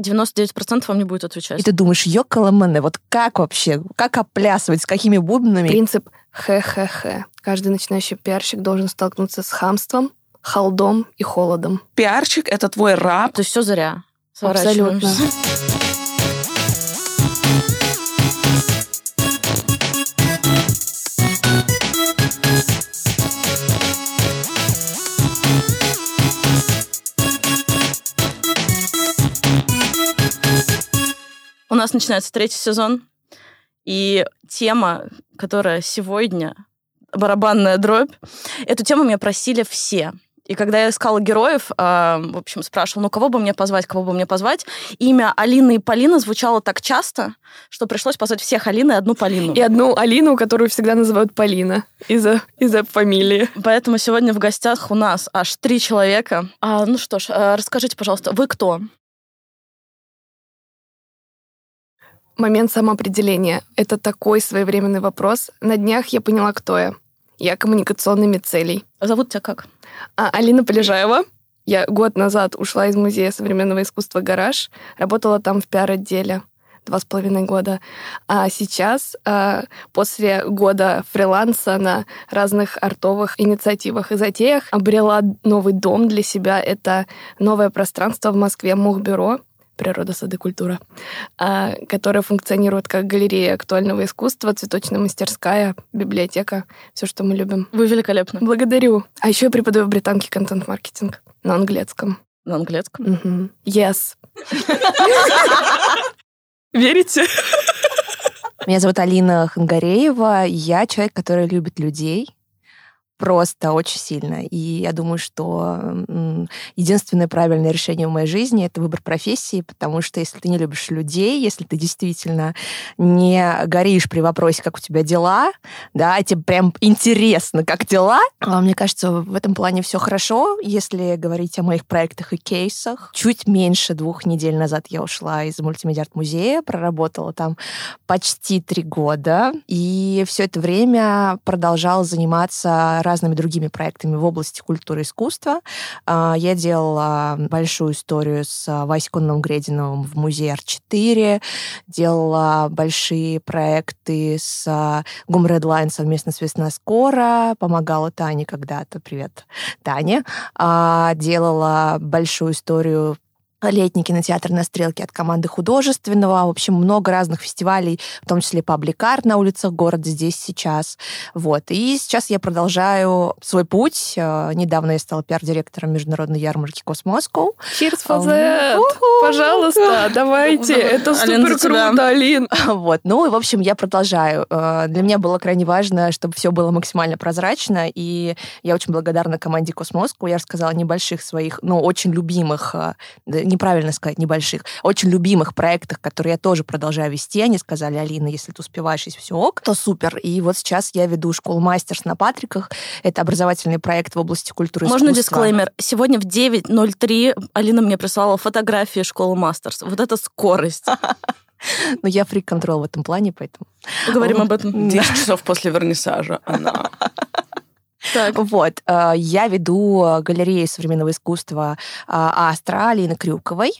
99% вам не будет отвечать. И ты думаешь, ёкаламэне, вот как вообще, как оплясывать, с какими бубнами? Принцип хе-хе-хе. Каждый начинающий пиарщик должен столкнуться с хамством, халдом и холодом. Пиарщик — это твой раб. То есть все зря. Абсолютно. Нас начинается третий сезон, и тема, которая сегодня барабанная дробь, эту тему меня просили все. И когда я искала героев, э, в общем, спрашивала, ну, кого бы мне позвать, кого бы мне позвать, имя Алины и Полина звучало так часто, что пришлось позвать всех Алины и одну Полину. И одну Алину, которую всегда называют Полина из-за из фамилии. Поэтому сегодня в гостях у нас аж три человека. А, ну что ж, э, расскажите, пожалуйста, вы кто? Момент самоопределения — это такой своевременный вопрос. На днях я поняла, кто я. Я коммуникационными целей. А Зовут тебя как? А, Алина Полежаева. Я год назад ушла из Музея современного искусства «Гараж». Работала там в пиар-отделе два с половиной года. А сейчас, а, после года фриланса на разных артовых инициативах и затеях, обрела новый дом для себя. Это новое пространство в Москве «Мухбюро», природа, сады, культура, а, которая функционирует как галерея актуального искусства, цветочная мастерская, библиотека, все, что мы любим. Вы великолепны. Благодарю. А еще я преподаю в британке контент-маркетинг на английском. На английском. Мгм. Yes. Верите? Меня зовут Алина Хангареева. Я человек, который любит людей. Просто очень сильно. И я думаю, что единственное правильное решение в моей жизни — это выбор профессии, потому что если ты не любишь людей, если ты действительно не горишь при вопросе, как у тебя дела, да, а тебе прям интересно, как дела, а, мне кажется, в этом плане все хорошо. Если говорить о моих проектах и кейсах, чуть меньше двух недель назад я ушла из мультимедиа-арт-музея, проработала там почти три года, и все это время продолжала заниматься разными другими проектами в области культуры и искусства. А, Я делала большую историю с Васей Конным Грединовым в музее Арт-4, делала большие проекты с а, Гум Редлайн совместно с Весна Скоро, помогала Тане когда-то, привет, Таня, А, делала большую историю летний кинотеатр на Стрелке от команды художественного. В общем, много разных фестивалей, в том числе пабликарт на улицах города здесь сейчас. Вот. И сейчас я продолжаю свой путь. Э, Недавно я стала пиар-директором международной ярмарки Cosmoscow. Cheers for that! Пожалуйста, давайте. Это супер круто, Алин. Вот. Ну и, в общем, я продолжаю. Э, Для меня было крайне важно, чтобы все было максимально прозрачно, и я очень благодарна команде Cosmoscow. Я рассказала небольших своих, ну, очень любимых, э, неправильно сказать небольших, очень любимых проектах, которые я тоже продолжаю вести. Они сказали, Алина, если ты успеваешь, если все ок, то супер. И вот сейчас я веду школу Masters на Патриках. Это образовательный проект в области культуры и Можно искусства. дисклеймер? Сегодня в 9.03 Алина мне прислала фотографии школы Мастерс. Вот это скорость. Но я фрик-контрол в этом плане, поэтому... Поговорим об этом. 10 часов после вернисажа она. Так. Вот, э, я веду э, галерею современного искусства Астра Алины Крюковой.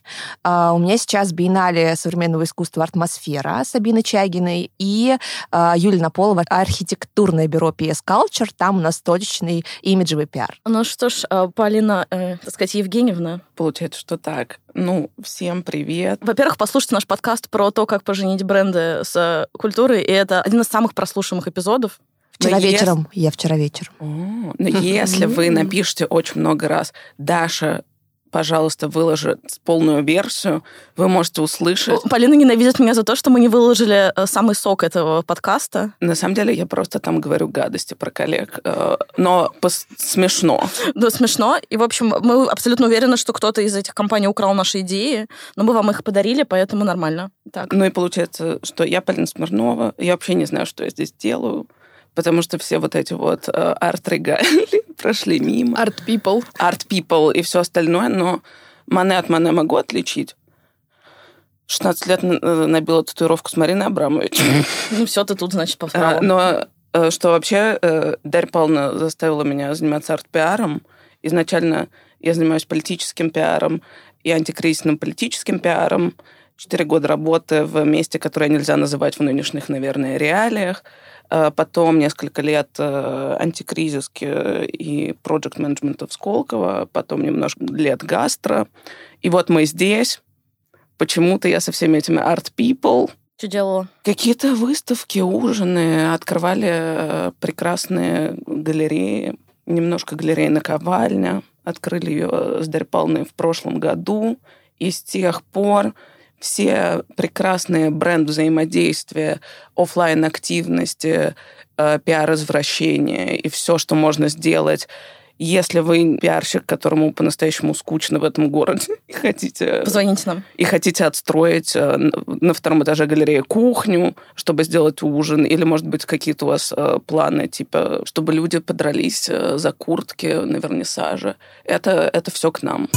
Э, У меня сейчас биеннале современного искусства «Атмосфера» с Сабиной Чагиной и э, Юлия Наполова архитектурное бюро PS Culture. Там у нас точечный имиджевый пиар. Ну что ж, Полина, э, так сказать, Евгеньевна, Получается, что так. Ну, всем привет. Во-первых, послушайте наш подкаст про то, как поженить бренды с э, культурой, и это один из самых прослушиваемых эпизодов. Вчера Но вечером, я вчера вечером. О, Но если вы напишете очень много раз, Даша, пожалуйста, выложи полную версию, вы можете услышать. Полина ненавидит меня за то, что мы не выложили э, самый сок этого подкаста. На самом деле я просто там говорю гадости про коллег, э, но пос- смешно. Да, смешно. И, в общем, мы абсолютно уверены, что кто-то из этих компаний украл наши идеи, но мы вам их подарили, поэтому нормально. Так. Ну и получается, что я Полина Смирнова, я вообще не знаю, что я здесь делаю, потому что все вот эти вот э, арт-регалии прошли мимо. Art people. Art people и все остальное, но Мане от Мане могу отличить. 16 лет э, набила татуировку с Мариной Абрамович. Ну все, ты тут, значит, по А. Но э, что вообще Дарья Павловна заставила меня заниматься арт-пиаром. Изначально я занимаюсь политическим пиаром. и антикризисным политическим пиаром, четыре года работы в месте, которое нельзя называть в нынешних, наверное, реалиях, потом несколько лет э, антикризиски и проект менеджмента в Сколково, потом немножко лет гастро. И вот мы здесь. Почему-то я со всеми этими art people. Что делала? Какие-то выставки, ужины, открывали э, прекрасные галереи. Немножко галерея «Наковальня». Открыли ее с Дарьей Павловной в прошлом году. И с тех пор все прекрасные бренд-взаимодействия, офлайн активности э, пиар-извращения и все, что можно сделать если вы пиарщик, которому по-настоящему скучно в этом городе, и хотите... Позвоните нам. И хотите отстроить э, на втором этаже галереи кухню, чтобы сделать ужин, или, может быть, какие-то у вас э, планы, типа, чтобы люди подрались за куртки на вернисаже. Это, это все к нам.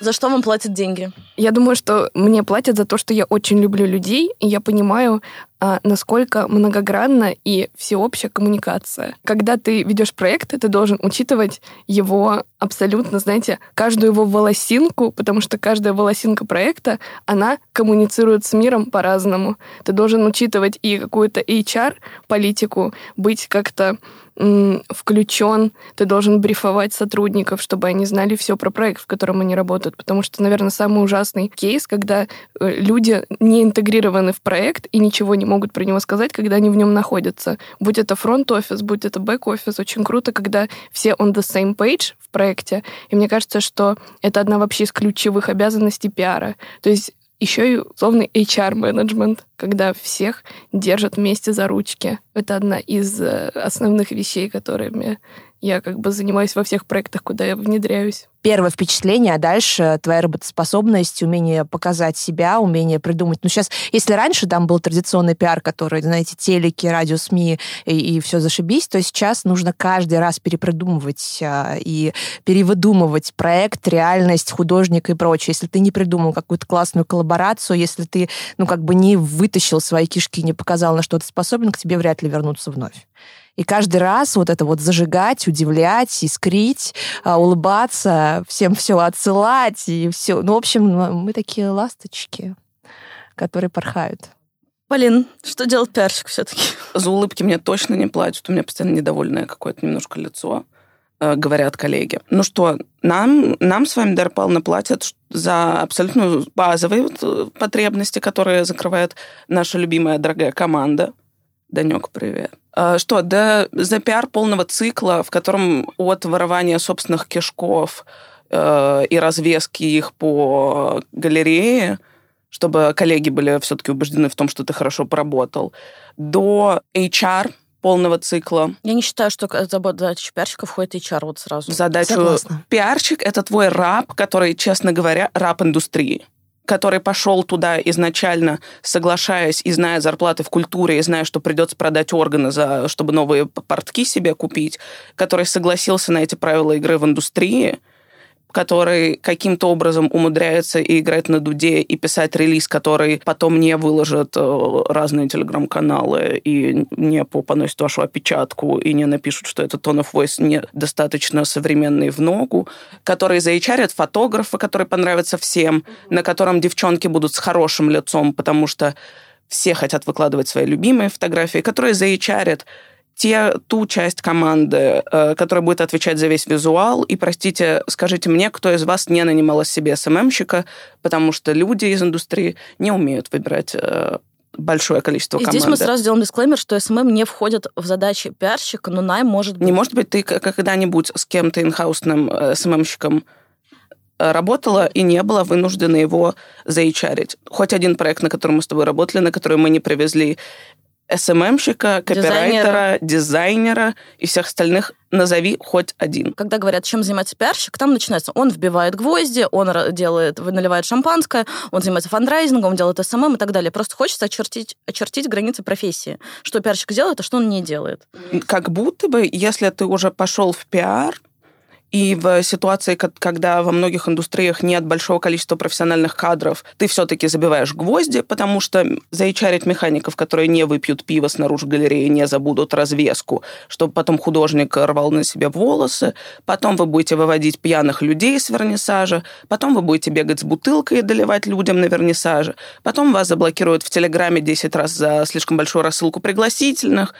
За что вам платят деньги? Я думаю, что мне платят за то, что я очень люблю людей, и я понимаю, а, насколько многогранна и всеобщая коммуникация. Когда ты ведешь проект, ты должен учитывать его абсолютно, знаете, каждую его волосинку, потому что каждая волосинка проекта, она коммуницирует с миром по-разному. Ты должен учитывать и какую-то HR-политику, быть как-то включен, ты должен брифовать сотрудников, чтобы они знали все про проект, в котором они работают. Потому что, наверное, самый ужасный кейс, когда э, люди не интегрированы в проект и ничего не могут про него сказать, когда они в нем находятся. Будь это фронт-офис, будь это бэк-офис, очень круто, когда все on the same page в проекте. И мне кажется, что это одна вообще из ключевых обязанностей пиара. То есть еще и условный HR-менеджмент, когда всех держат вместе за ручки. Это одна из э, основных вещей, которыми я как бы занимаюсь во всех проектах, куда я внедряюсь. Первое впечатление, а дальше твоя работоспособность, умение показать себя, умение придумать. Ну, сейчас, если раньше там был традиционный пиар, который, знаете, телеки, радио, СМИ и, и все зашибись, то сейчас нужно каждый раз перепродумывать а, и перевыдумывать проект, реальность, художник и прочее. Если ты не придумал какую-то классную коллаборацию, если ты, ну, как бы не вытащил свои кишки, не показал, на что ты способен, к тебе вряд ли вернутся вновь. И каждый раз вот это вот зажигать, удивлять, искрить, а, всем все отсылать и все. Ну, в общем, мы такие ласточки, которые порхают. Полин, что делать пиарщик все-таки? За улыбки мне точно не платят. У меня постоянно недовольное какое-то немножко лицо э, говорят коллеги. Ну что, нам, нам с вами, Дарья Павловна, платят за абсолютно базовые вот э, потребности, которые закрывает наша любимая дорогая команда. Данек, привет. А, что, да, за пиар полного цикла, в котором от ворования собственных кишков э, и развески их по галерее, чтобы коллеги были все-таки убеждены в том, что ты хорошо поработал, до HR полного цикла. Я не считаю, что задача пиарщика входит HR вот сразу. Задачу Согласна. пиарщик — это твой раб, который, честно говоря, раб индустрии который пошел туда изначально, соглашаясь и зная зарплаты в культуре, и зная, что придется продать органы, за, чтобы новые портки себе купить, который согласился на эти правила игры в индустрии, который каким-то образом умудряется и играть на дуде, и писать релиз, который потом не выложат э, разные телеграм-каналы и не поносят вашу опечатку, и не напишут, что это tone of voice недостаточно современный в ногу, который заичарят фотографа, который понравится всем, на котором девчонки будут с хорошим лицом, потому что все хотят выкладывать свои любимые фотографии, которые заичарят те, ту часть команды, э, которая будет отвечать за весь визуал. И, простите, скажите мне, кто из вас не нанимал себе СММщика, потому что люди из индустрии не умеют выбирать э, большое количество и команды. здесь мы сразу делаем дисклеймер, что СММ не входит в задачи пиарщика, но найм может быть. Не может быть, ты когда-нибудь с кем-то инхаусным э, СММщиком работала и не была вынуждена его заичарить. Хоть один проект, на котором мы с тобой работали, на который мы не привезли СММщика, копирайтера, дизайнера. дизайнера и всех остальных назови хоть один. Когда говорят, чем занимается пиарщик, там начинается, он вбивает гвозди, он делает, наливает шампанское, он занимается фандрайзингом, он делает СММ и так далее. Просто хочется очертить, очертить границы профессии. Что пиарщик делает, а что он не делает. Как будто бы, если ты уже пошел в пиар, И в ситуации, когда во многих индустриях нет большого количества профессиональных кадров, ты все-таки забиваешь гвозди, потому что заичарить механиков, которые не выпьют пиво снаружи галереи, не забудут развеску, чтобы потом художник рвал на себе волосы, потом вы будете выводить пьяных людей с вернисажа, потом вы будете бегать с бутылкой и доливать людям на вернисаже, потом вас заблокируют в Телеграме 10 раз за слишком большую рассылку пригласительных,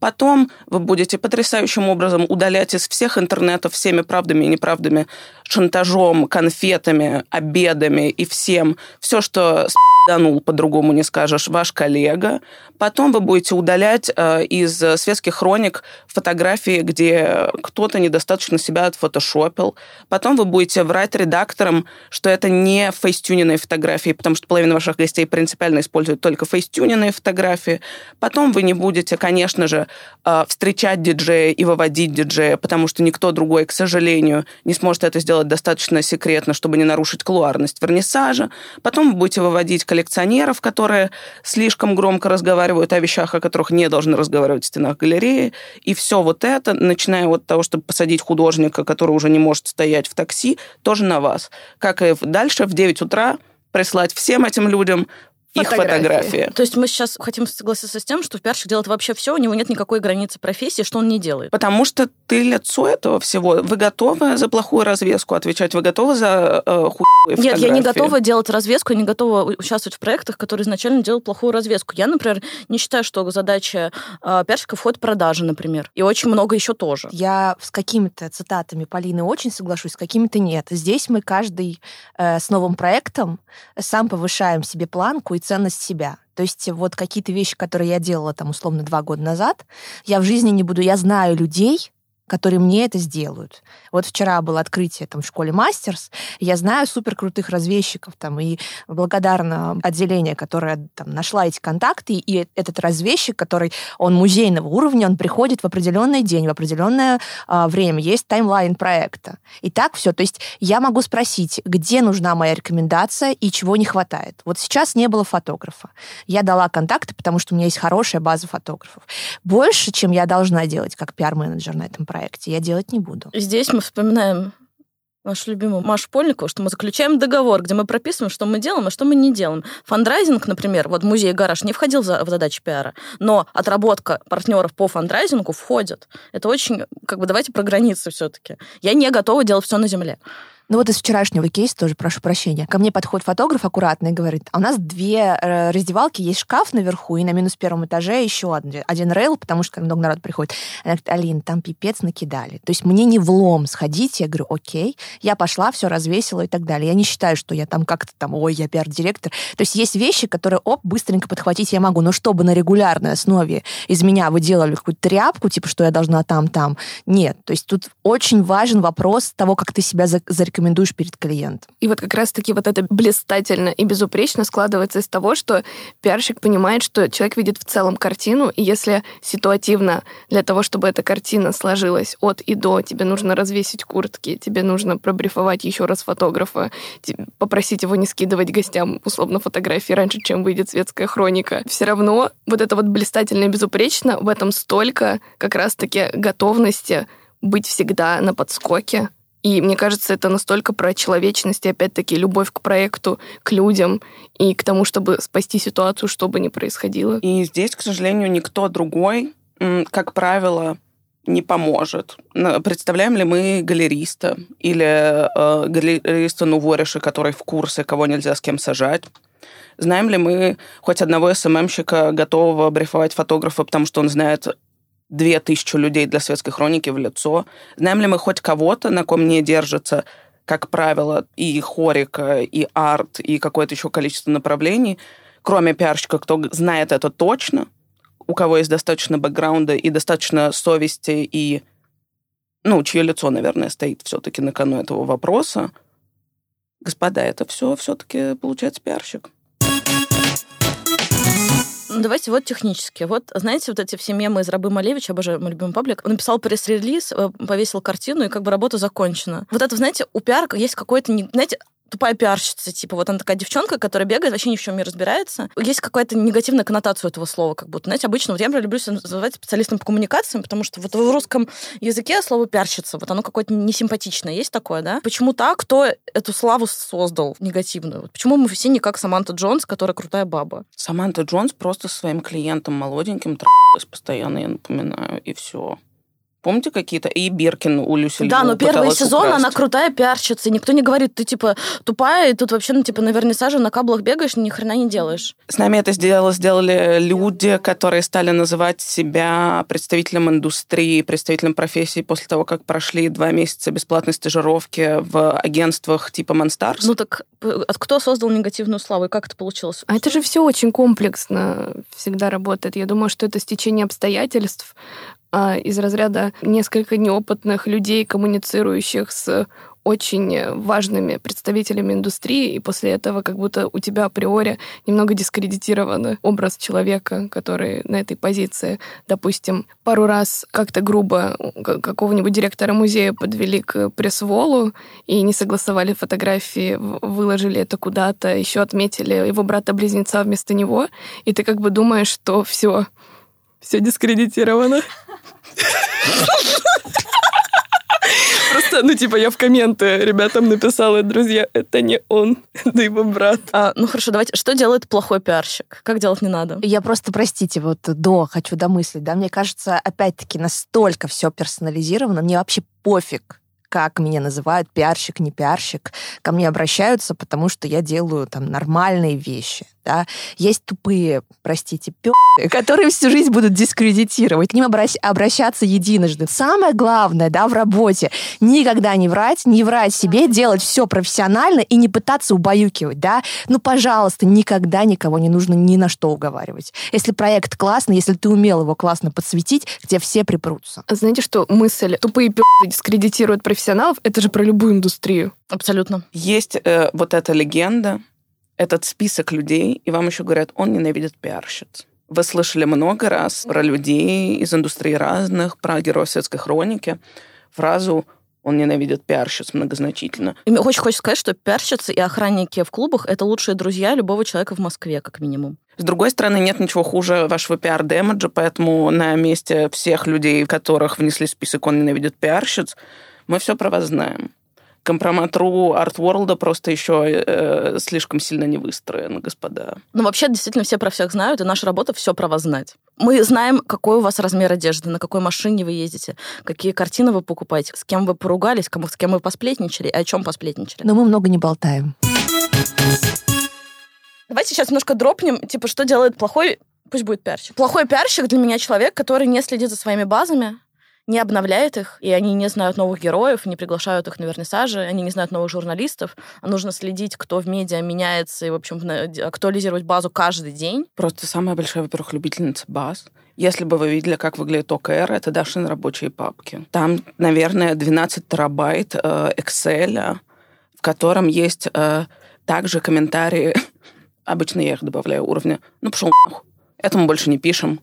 Потом вы будете потрясающим образом удалять из всех интернетов всеми правдами и неправдами, шантажом, конфетами, обедами и всем все, что данул, по-другому не скажешь, ваш коллега. Потом вы будете удалять э, из светских хроник фотографии, где кто-то недостаточно себя отфотошопил. Потом вы будете врать редакторам, что это не фейстюненные фотографии, потому что половина ваших гостей принципиально используют только фейстюненные фотографии. Потом вы не будете, конечно же, э, встречать диджея и выводить диджея, потому что никто другой, к сожалению, не сможет это сделать достаточно секретно, чтобы не нарушить клуарность вернисажа. Потом вы будете выводить коллекционеров, которые слишком громко разговаривают о вещах, о которых не должны разговаривать в стенах галереи. И все вот это, начиная от того, чтобы посадить художника, который уже не может стоять в такси, тоже на вас. Как и дальше в 9 утра прислать всем этим людям их фотографии. То есть мы сейчас хотим согласиться с тем, что пиарщик делает вообще все, у него нет никакой границы профессии, что он не делает. Потому что ты лицо этого всего. Вы готовы за плохую развеску отвечать? Вы готовы за э, хуевые Нет, я не готова делать развеску, я не готова участвовать в проектах, которые изначально делают плохую развеску. Я, например, не считаю, что задача э, пиарщика входит продажи, например. И очень много еще тоже. Я с какими-то цитатами Полины очень соглашусь, с какими-то нет. Здесь мы каждый э, с новым проектом сам повышаем себе планку и ценность себя. То есть вот какие-то вещи, которые я делала там условно два года назад, я в жизни не буду, я знаю людей, которые мне это сделают. Вот вчера было открытие там в школе Мастерс, я знаю супер крутых разведчиков там, и благодарна отделение, которое там нашла эти контакты, и этот разведчик, который, он музейного уровня, он приходит в определенный день, в определенное а, время, есть таймлайн проекта. И так все. То есть я могу спросить, где нужна моя рекомендация и чего не хватает. Вот сейчас не было фотографа. Я дала контакты, потому что у меня есть хорошая база фотографов. Больше, чем я должна делать как пиар-менеджер на этом проекте проекте, я делать не буду. Здесь мы вспоминаем нашу любимую Машу Польникову, что мы заключаем договор, где мы прописываем, что мы делаем, а что мы не делаем. Фандрайзинг, например, вот музей «Гараж» не входил в задачи пиара, но отработка партнеров по фандрайзингу входит. Это очень, как бы, давайте про границы все-таки. Я не готова делать все на земле. Ну вот из вчерашнего кейса тоже прошу прощения. Ко мне подходит фотограф аккуратно и говорит, а у нас две э, раздевалки, есть шкаф наверху, и на минус первом этаже еще один, один рейл, потому что много народ приходит. Она говорит, Алин, там пипец накидали. То есть мне не влом сходить. Я говорю, окей. Я пошла, все развесила и так далее. Я не считаю, что я там как-то там, ой, я пиар-директор. То есть есть вещи, которые, оп, быстренько подхватить я могу. Но чтобы на регулярной основе из меня вы делали какую-то тряпку, типа, что я должна там-там, нет. То есть тут очень важен вопрос того, как ты себя зарекомендуешь рекомендуешь перед клиентом. И вот как раз-таки вот это блистательно и безупречно складывается из того, что пиарщик понимает, что человек видит в целом картину, и если ситуативно для того, чтобы эта картина сложилась от и до, тебе нужно развесить куртки, тебе нужно пробрифовать еще раз фотографа, попросить его не скидывать гостям условно фотографии раньше, чем выйдет светская хроника. Все равно вот это вот блистательно и безупречно, в этом столько как раз-таки готовности быть всегда на подскоке, и мне кажется, это настолько про человечность и, опять-таки, любовь к проекту, к людям и к тому, чтобы спасти ситуацию, что бы ни происходило. И здесь, к сожалению, никто другой, как правило, не поможет. Представляем ли мы галериста или э, галериста Нувориша, который в курсе, кого нельзя с кем сажать? Знаем ли мы хоть одного СММщика, готового брифовать фотографа, потому что он знает две тысячи людей для светской хроники в лицо. Знаем ли мы хоть кого-то, на ком не держится, как правило, и хорика, и арт, и какое-то еще количество направлений, кроме пиарщика, кто знает это точно, у кого есть достаточно бэкграунда и достаточно совести, и, ну, чье лицо, наверное, стоит все-таки на кону этого вопроса, господа, это все все-таки получается пиарщик. Ну, давайте вот технически. Вот, знаете, вот эти все мемы из Рабы Малевича, обожаю мой любимый паблик, он написал пресс-релиз, э, повесил картину, и как бы работа закончена. Вот это, знаете, у пиара есть какой-то, знаете, тупая пиарщица, типа, вот она такая девчонка, которая бегает, вообще ни в чем не разбирается. Есть какая-то негативная коннотация этого слова, как будто, знаете, обычно, вот я, например, люблю себя называть специалистом по коммуникациям, потому что вот в русском языке слово пиарщица, вот оно какое-то несимпатичное, есть такое, да? Почему так? Кто эту славу создал негативную? Почему мы все не как Саманта Джонс, которая крутая баба? Саманта Джонс просто своим клиентам молоденьким постоянно, я напоминаю, и все. Помните какие-то? И Биркин у Люси Да, но первый сезон украсть. она крутая пиарщица, и никто не говорит, ты, типа, тупая, и тут вообще, ну, типа, на вернисаже на каблах бегаешь, ни хрена не делаешь. С нами это сделало, сделали люди, которые стали называть себя представителем индустрии, представителем профессии после того, как прошли два месяца бесплатной стажировки в агентствах типа Monstars. Ну так от кто создал негативную славу, и как это получилось? А это же все очень комплексно всегда работает. Я думаю, что это стечение обстоятельств а, из разряда несколько неопытных людей, коммуницирующих с очень важными представителями индустрии, и после этого как будто у тебя априори немного дискредитирован образ человека, который на этой позиции. Допустим, пару раз как-то грубо какого-нибудь директора музея подвели к пресс-волу и не согласовали фотографии, выложили это куда-то, еще отметили его брата-близнеца вместо него, и ты как бы думаешь, что все, все дискредитировано. Просто, ну, типа, я в комменты ребятам написала, друзья, это не он, это его брат. А, ну хорошо, давайте. Что делает плохой пиарщик? Как делать не надо? Я просто, простите, вот до хочу домыслить, да, мне кажется, опять-таки настолько все персонализировано, мне вообще пофиг, как меня называют, пиарщик, не пиарщик. Ко мне обращаются, потому что я делаю там нормальные вещи, да. Есть тупые, простите, пи***, которые всю жизнь будут дискредитировать. К ним обращ- обращаться единожды. Самое главное, да, в работе, никогда не врать, не врать себе, делать все профессионально и не пытаться убаюкивать, да. Ну, пожалуйста, никогда никого не нужно ни на что уговаривать. Если проект классный, если ты умел его классно подсветить, где все припрутся. Знаете, что мысль «тупые пи***, дискредитируют профессионалов» — это же про любую индустрию. Абсолютно. Есть э, вот эта легенда, этот список людей, и вам еще говорят, он ненавидит пиарщиц. Вы слышали много раз про людей из индустрии разных, про героев светской хроники, фразу «он ненавидит пиарщиц» многозначительно. И мне очень хочется сказать, что пиарщицы и охранники в клубах — это лучшие друзья любого человека в Москве, как минимум. С другой стороны, нет ничего хуже вашего пиар-демеджа, поэтому на месте всех людей, которых внесли в список «он ненавидит пиарщиц», мы все про вас знаем. Компромат.ру Артворлда просто еще э, слишком сильно не выстроен, господа. Ну, вообще, действительно, все про всех знают, и наша работа все про вас знать. Мы знаем, какой у вас размер одежды, на какой машине вы ездите, какие картины вы покупаете, с кем вы поругались, кому, с кем вы посплетничали, и о чем посплетничали. Но мы много не болтаем. Давайте сейчас немножко дропнем, типа, что делает плохой, пусть будет пиарщик. Плохой пиарщик для меня человек, который не следит за своими базами, не обновляет их, и они не знают новых героев, не приглашают их на вернисажи, они не знают новых журналистов, а нужно следить, кто в медиа меняется, и, в общем, актуализировать базу каждый день. Просто самая большая, во-первых, любительница баз. Если бы вы видели, как выглядит ОКР, это Дашин рабочие папки. Там, наверное, 12 терабайт э, Excel, в котором есть э, также комментарии. Обычно я их добавляю уровня. Ну, пошел нахуй. Этому больше не пишем.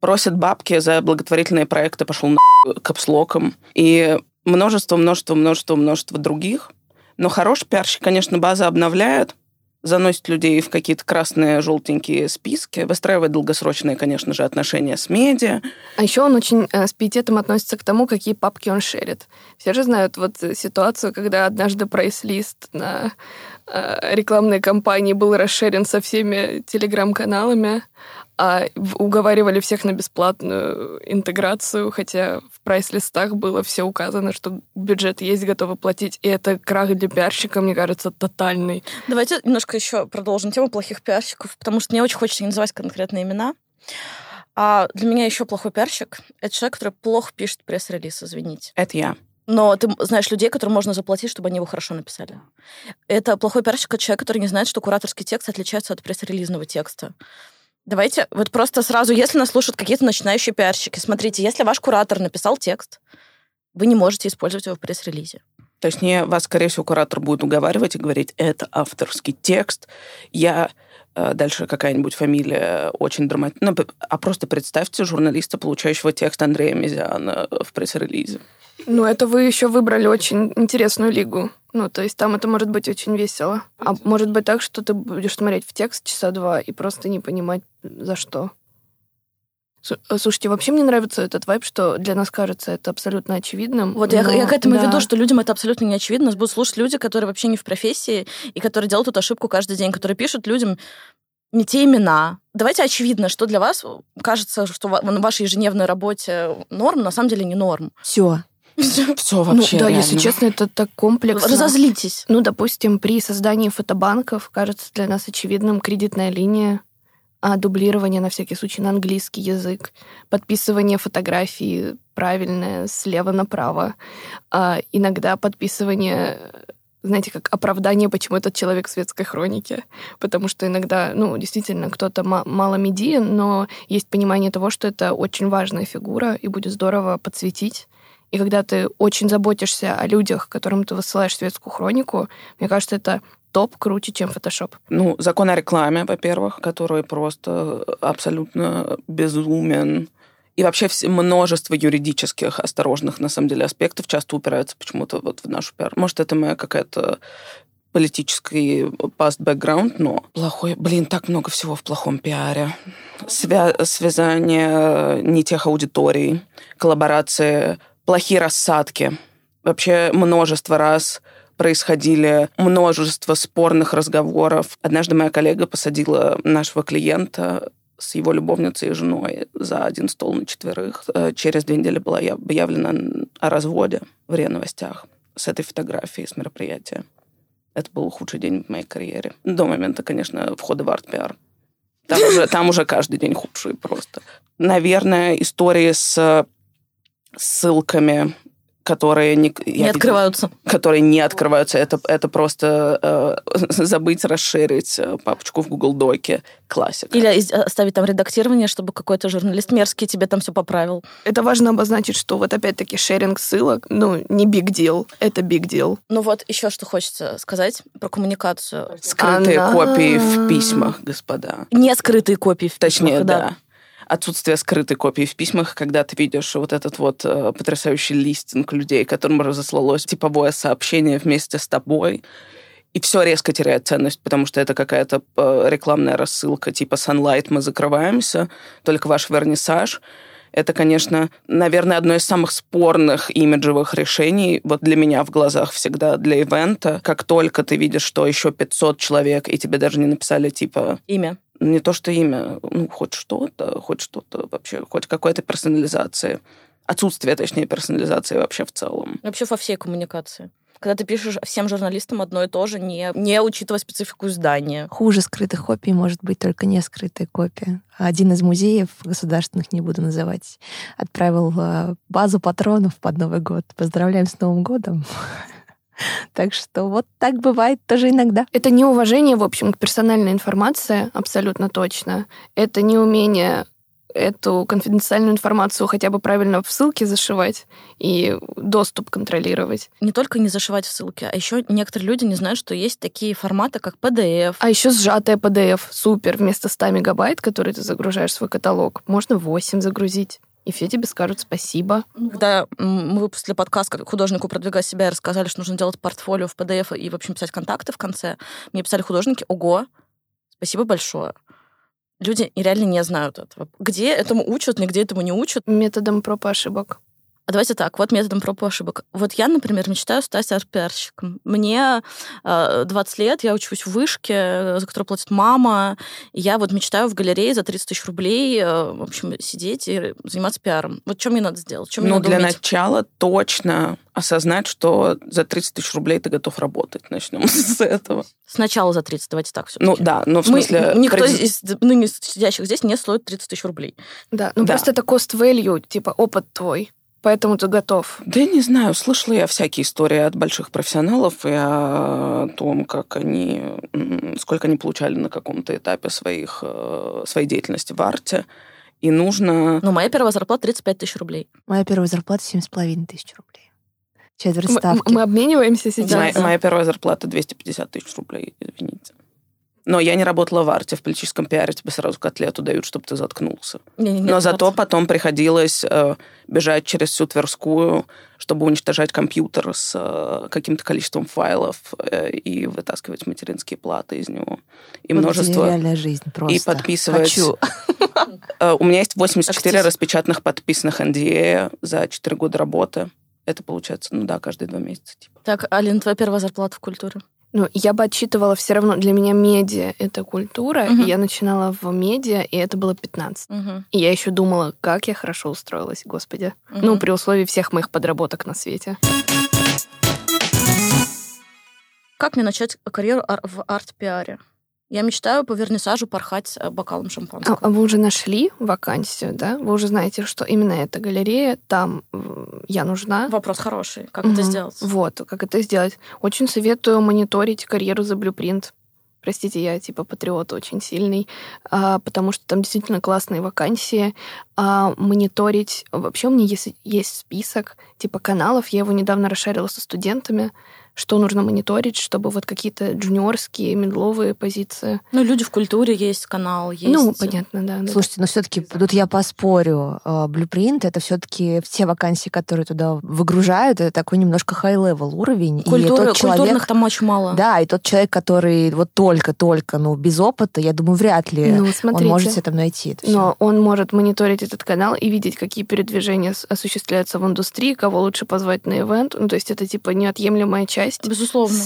Просят бабки за благотворительные проекты, пошел нахуй капслоком. И множество, множество, множество, множество других. Но хороший пиарщик, конечно, база обновляет, заносит людей в какие-то красные, желтенькие списки, выстраивает долгосрочные, конечно же, отношения с медиа. А еще он очень э, с пиететом относится к тому, какие папки он шерит. Все же знают вот ситуацию, когда однажды прайс-лист на рекламной кампании был расширен со всеми телеграм-каналами, а уговаривали всех на бесплатную интеграцию, хотя в прайс-листах было все указано, что бюджет есть, готовы платить, и это крах для пиарщика, мне кажется, тотальный. Давайте немножко еще продолжим тему плохих пиарщиков, потому что мне очень хочется не называть конкретные имена. А для меня еще плохой пиарщик — это человек, который плохо пишет пресс-релиз, извините. Это я. Но ты знаешь людей, которым можно заплатить, чтобы они его хорошо написали. Это плохой пиарщик, это человек, который не знает, что кураторский текст отличается от пресс-релизного текста. Давайте вот просто сразу, если нас слушают какие-то начинающие пиарщики, смотрите, если ваш куратор написал текст, вы не можете использовать его в пресс-релизе. То есть не вас, скорее всего, куратор будет уговаривать и говорить, это авторский текст, я э, дальше какая-нибудь фамилия очень драматичная. Ну, а просто представьте журналиста, получающего текст Андрея Мезиана в пресс-релизе. Ну, это вы еще выбрали очень интересную лигу. Ну, то есть там это может быть очень весело. А может быть так, что ты будешь смотреть в текст часа два и просто не понимать, за что. Слушайте, вообще мне нравится этот вайб, что для нас кажется это абсолютно очевидным. Вот но... я, я к этому да. веду, что людям это абсолютно не очевидно. Нас будут слушать люди, которые вообще не в профессии и которые делают эту ошибку каждый день, которые пишут людям не те имена. Давайте очевидно, что для вас кажется, что в вашей ежедневной работе норм, на самом деле не норм. Все. Все вообще. Ну, да, реально. если честно, это так комплексно. Разозлитесь. Ну, допустим, при создании фотобанков кажется для нас очевидным кредитная линия, а дублирование на всякий случай на английский язык, подписывание фотографии правильное слева направо, а иногда подписывание знаете, как оправдание, почему этот человек в светской хронике. Потому что иногда, ну, действительно, кто-то мало медиен, но есть понимание того, что это очень важная фигура, и будет здорово подсветить. И когда ты очень заботишься о людях, которым ты высылаешь светскую хронику, мне кажется, это топ круче, чем Photoshop. Ну, закон о рекламе, во-первых, который просто абсолютно безумен. И вообще множество юридических осторожных, на самом деле, аспектов часто упираются почему-то вот в нашу пиар. Может, это моя какая-то политический past background, но плохой, блин, так много всего в плохом пиаре. Свя связание не тех аудиторий, коллаборации, плохие рассадки. Вообще множество раз происходили множество спорных разговоров. Однажды моя коллега посадила нашего клиента с его любовницей и женой за один стол на четверых. Э, через две недели была объявлена о разводе в РИА Новостях с этой фотографией, с мероприятия. Это был худший день в моей карьере. До момента, конечно, входа в арт-пиар. Там уже, там уже каждый день худший просто. Наверное, истории с ссылками которые не, не открываются. Видела, которые не открываются. Это, это просто э, забыть расширить э, папочку в Google Доке. Классика. Или оставить там редактирование, чтобы какой-то журналист мерзкий тебе там все поправил. Это важно обозначить, что вот опять-таки шеринг ссылок, ну, не big deal, это big deal. Ну вот еще что хочется сказать про коммуникацию. Скрытые Она... копии в письмах, господа. Не скрытые копии в Точнее, письмах, да. да отсутствие скрытой копии в письмах, когда ты видишь вот этот вот э, потрясающий листинг людей, которым разослалось типовое сообщение вместе с тобой, и все резко теряет ценность, потому что это какая-то э, рекламная рассылка, типа Sunlight, мы закрываемся, только ваш вернисаж. Это, конечно, наверное, одно из самых спорных имиджевых решений вот для меня в глазах всегда для ивента. Как только ты видишь, что еще 500 человек, и тебе даже не написали, типа... Имя не то что имя, ну, хоть что-то, хоть что-то вообще, хоть какой-то персонализации. Отсутствие, точнее, персонализации вообще в целом. Вообще во всей коммуникации. Когда ты пишешь всем журналистам одно и то же, не, не учитывая специфику издания. Хуже скрытых копий может быть только не скрытая копия. Один из музеев государственных, не буду называть, отправил э, базу патронов под Новый год. Поздравляем с Новым годом. Так что вот так бывает тоже иногда. Это неуважение, в общем, к персональной информации, абсолютно точно. Это неумение эту конфиденциальную информацию хотя бы правильно в ссылке зашивать и доступ контролировать. Не только не зашивать в ссылке, а еще некоторые люди не знают, что есть такие форматы, как PDF. А еще сжатая PDF. Супер. Вместо 100 мегабайт, которые ты загружаешь в свой каталог, можно 8 загрузить и все тебе скажут спасибо. Когда мы выпустили подкаст как художнику продвигать себя и рассказали, что нужно делать портфолио в PDF и, в общем, писать контакты в конце, мне писали художники, ого, спасибо большое. Люди реально не знают этого. Где этому учат, нигде этому не учат. Методом проб и ошибок. А давайте так, вот методом проб и ошибок. Вот я, например, мечтаю стать арт-пиарщиком. Мне э, 20 лет, я учусь в вышке, за которую платит мама. И я вот мечтаю в галерее за 30 тысяч рублей, э, в общем, сидеть и заниматься пиаром. Вот что мне надо сделать? Что ну, надо для уметь? начала точно осознать, что за 30 тысяч рублей ты готов работать. Начнем с этого. Сначала за 30, давайте так все Ну да, но в смысле... Мы, никто пред... из ныне сидящих здесь не стоит 30 тысяч рублей. Да, ну да. просто это cost value, типа опыт твой. Поэтому ты готов? Да я не знаю. Слышала я всякие истории от больших профессионалов и о том, как они, сколько они получали на каком-то этапе своих, э, своей деятельности в арте. И нужно... Ну, моя первая зарплата 35 тысяч рублей. Моя первая зарплата 7,5 тысяч рублей. Четверть ставки. Мы, мы обмениваемся сейчас. Моя, моя первая зарплата 250 тысяч рублей, извините. Но я не работала в арте, в политическом пиаре тебе сразу котлету дают, чтобы ты заткнулся. Не-не-не, Но зато потом приходилось э, бежать через всю Тверскую, чтобы уничтожать компьютер с э, каким-то количеством файлов э, и вытаскивать материнские платы из него. И Вот множество... реальная жизнь просто. И подписывать... Хочу. Э, У меня есть 84 Актив. распечатанных подписанных NDA за 4 года работы. Это получается, ну да, каждые два месяца. Типа. Так, Алина, твоя первая зарплата в культуре? Ну, я бы отчитывала все равно. Для меня медиа — это культура. Мгм. И я начинала в медиа, и это было 15. Мгм. И я еще думала, как я хорошо устроилась, господи. Ну, Мгм. при условии всех моих подработок на свете. Как мне начать карьеру ар- в арт-пиаре? Я мечтаю по вернисажу порхать э, бокалом А, шампанского. а вы уже нашли вакансию, да? Вы уже знаете, что именно эта галерея, там я нужна. Вопрос хороший. Как это Мгм. сделать? Вот, как это сделать. Очень советую мониторить карьеру за Blueprint. Простите, я типа патриот очень сильный, а, потому что там действительно классные вакансии. А, мониторить... Вообще у меня есть, есть список типа каналов, я его недавно расшарила со студентами, что нужно мониторить, чтобы вот какие-то джуниорские, медловые позиции. Ну, люди в культуре есть канал, есть... Ну, понятно, да. да. Слушайте, но все-таки тут я поспорю. Э, Blueprint это все-таки все вакансии, которые туда выгружают, это такой немножко high-level уровень. и Культуры- тот человек, Культурных там очень мало. да, и тот человек, который вот только-только, ну, без опыта, я думаю, вряд ли Ну, он смотрите. может себе там найти. Но он может мониторить этот канал и видеть, какие передвижения осуществляются в индустрии, кого лучше позвать на ивент. Ну, то есть это типа неотъемлемая часть. Безусловно.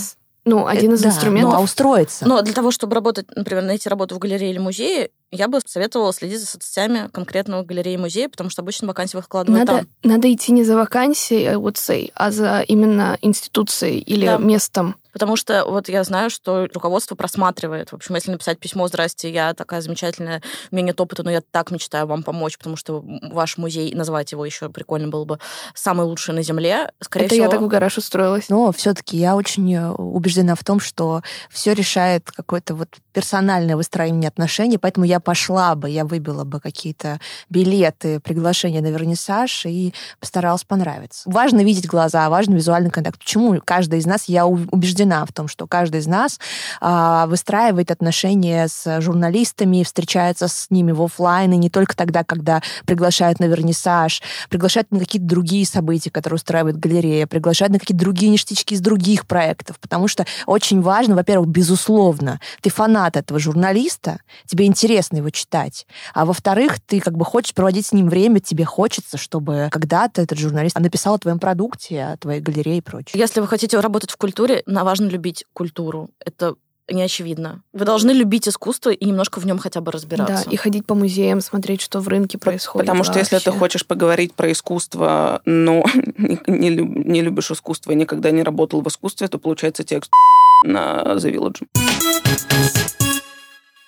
Ну, один из да, инструментов. Ну, а устроиться? Но для того, чтобы работать, например, найти работу в галерее или музее, я бы советовала следить за соцсетями конкретного галереи и музея, потому что обычно вакансии выкладывают Надо, там. надо идти не за вакансией, I would say, а за именно институцией или Да. местом. Потому что вот я знаю, что руководство просматривает. В общем, если написать письмо «Здрасте, я такая замечательная, у меня нет опыта, но я так мечтаю вам помочь, потому что ваш музей, назвать его еще прикольно было бы, самый лучший на Земле», скорее это всего... я так в гараж устроилась. Но все-таки я очень э, убеждена в том, что все решает какое-то вот персональное выстроение отношений, поэтому я пошла бы, я выбила бы какие-то билеты, приглашения на вернисаж и постаралась понравиться. Важно видеть глаза, важно визуальный контакт. Почему каждый из нас, я у- убеждена в том, что каждый из нас а, выстраивает отношения с журналистами, встречается с ними в офлайн, и не только тогда, когда приглашают на вернисаж, приглашают на какие-то другие события, которые устраивает галерея, приглашают на какие-то другие ништячки из других проектов, потому что очень важно, во-первых, безусловно, ты фанат этого журналиста, тебе интересно его читать, а во-вторых, ты как бы хочешь проводить с ним время, тебе хочется, чтобы когда-то этот журналист написал о твоем продукте, о твоей галерее и прочее. Если вы хотите работать в культуре, на- важно любить культуру. Это не очевидно. Вы должны любить искусство и немножко в нем хотя бы разбираться. Да, и ходить по музеям, смотреть, что в рынке происходит. Потому что если ты вообще. хочешь поговорить про искусство, но не, не люб- не любишь искусство и никогда не работал в искусстве, то получается текст на The Village.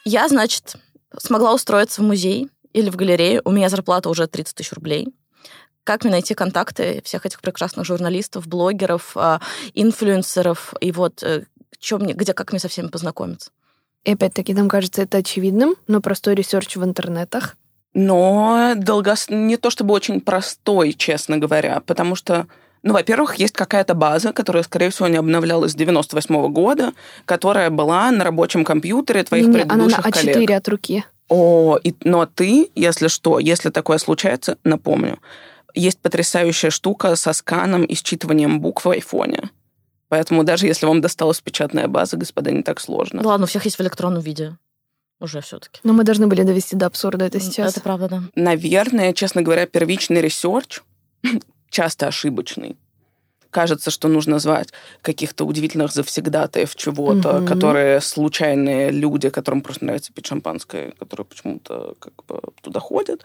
Я, значит, смогла устроиться в музей или в галерею. У меня зарплата уже 30 тысяч рублей. Как мне найти контакты всех этих прекрасных журналистов, блогеров, а, инфлюенсеров? И вот э, чё мне, где, как мне со всеми познакомиться? И опять-таки, нам кажется это очевидным, но простой research в интернетах. Но долгос... не то чтобы очень простой, честно говоря, потому что ну, во-первых, есть какая-то база, которая, скорее всего, не обновлялась с 98 года, которая была на рабочем компьютере твоих Не-не, она на предыдущих А4 коллег. от руки. О, и, но ты, если что, если такое случается, напомню, есть потрясающая штука со сканом и считыванием букв в айфоне. Поэтому даже если вам досталась печатная база, господа, не так сложно. Ну ладно, у всех есть в электронном виде. Уже все-таки. Но мы должны были довести до абсурда это сейчас. Это правда, да. Наверное, честно говоря, первичный research часто ошибочный. Кажется, что нужно звать каких-то удивительных завсегдатаев чего-то, Мгм. которые случайные люди, которым просто нравится пить шампанское, которые почему-то как бы туда ходят.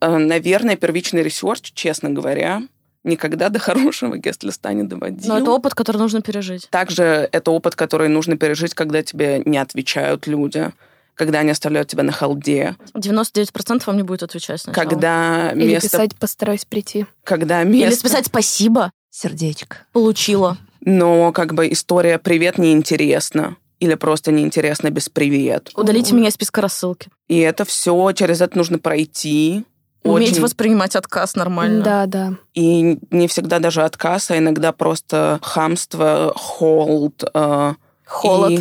Э, Наверное, первичный research, честно говоря, никогда до хорошего гест-листа не доводил. Но это опыт, который нужно пережить. Также это опыт, который нужно пережить, когда тебе не отвечают люди, когда они оставляют тебя на халде, 99% вам не будет отвечать сначала. когда Или место, писать «постараюсь прийти». когда Или место, списать «спасибо», Сердечко. получила. но как бы история «привет» неинтересна или просто неинтересно без «привет». Удалите меня из списка рассылки. И это все, через это нужно пройти. Уметь Очень- воспринимать отказ нормально. Да, да. И не всегда даже отказ, а иногда просто хамство, холд, э, Холод.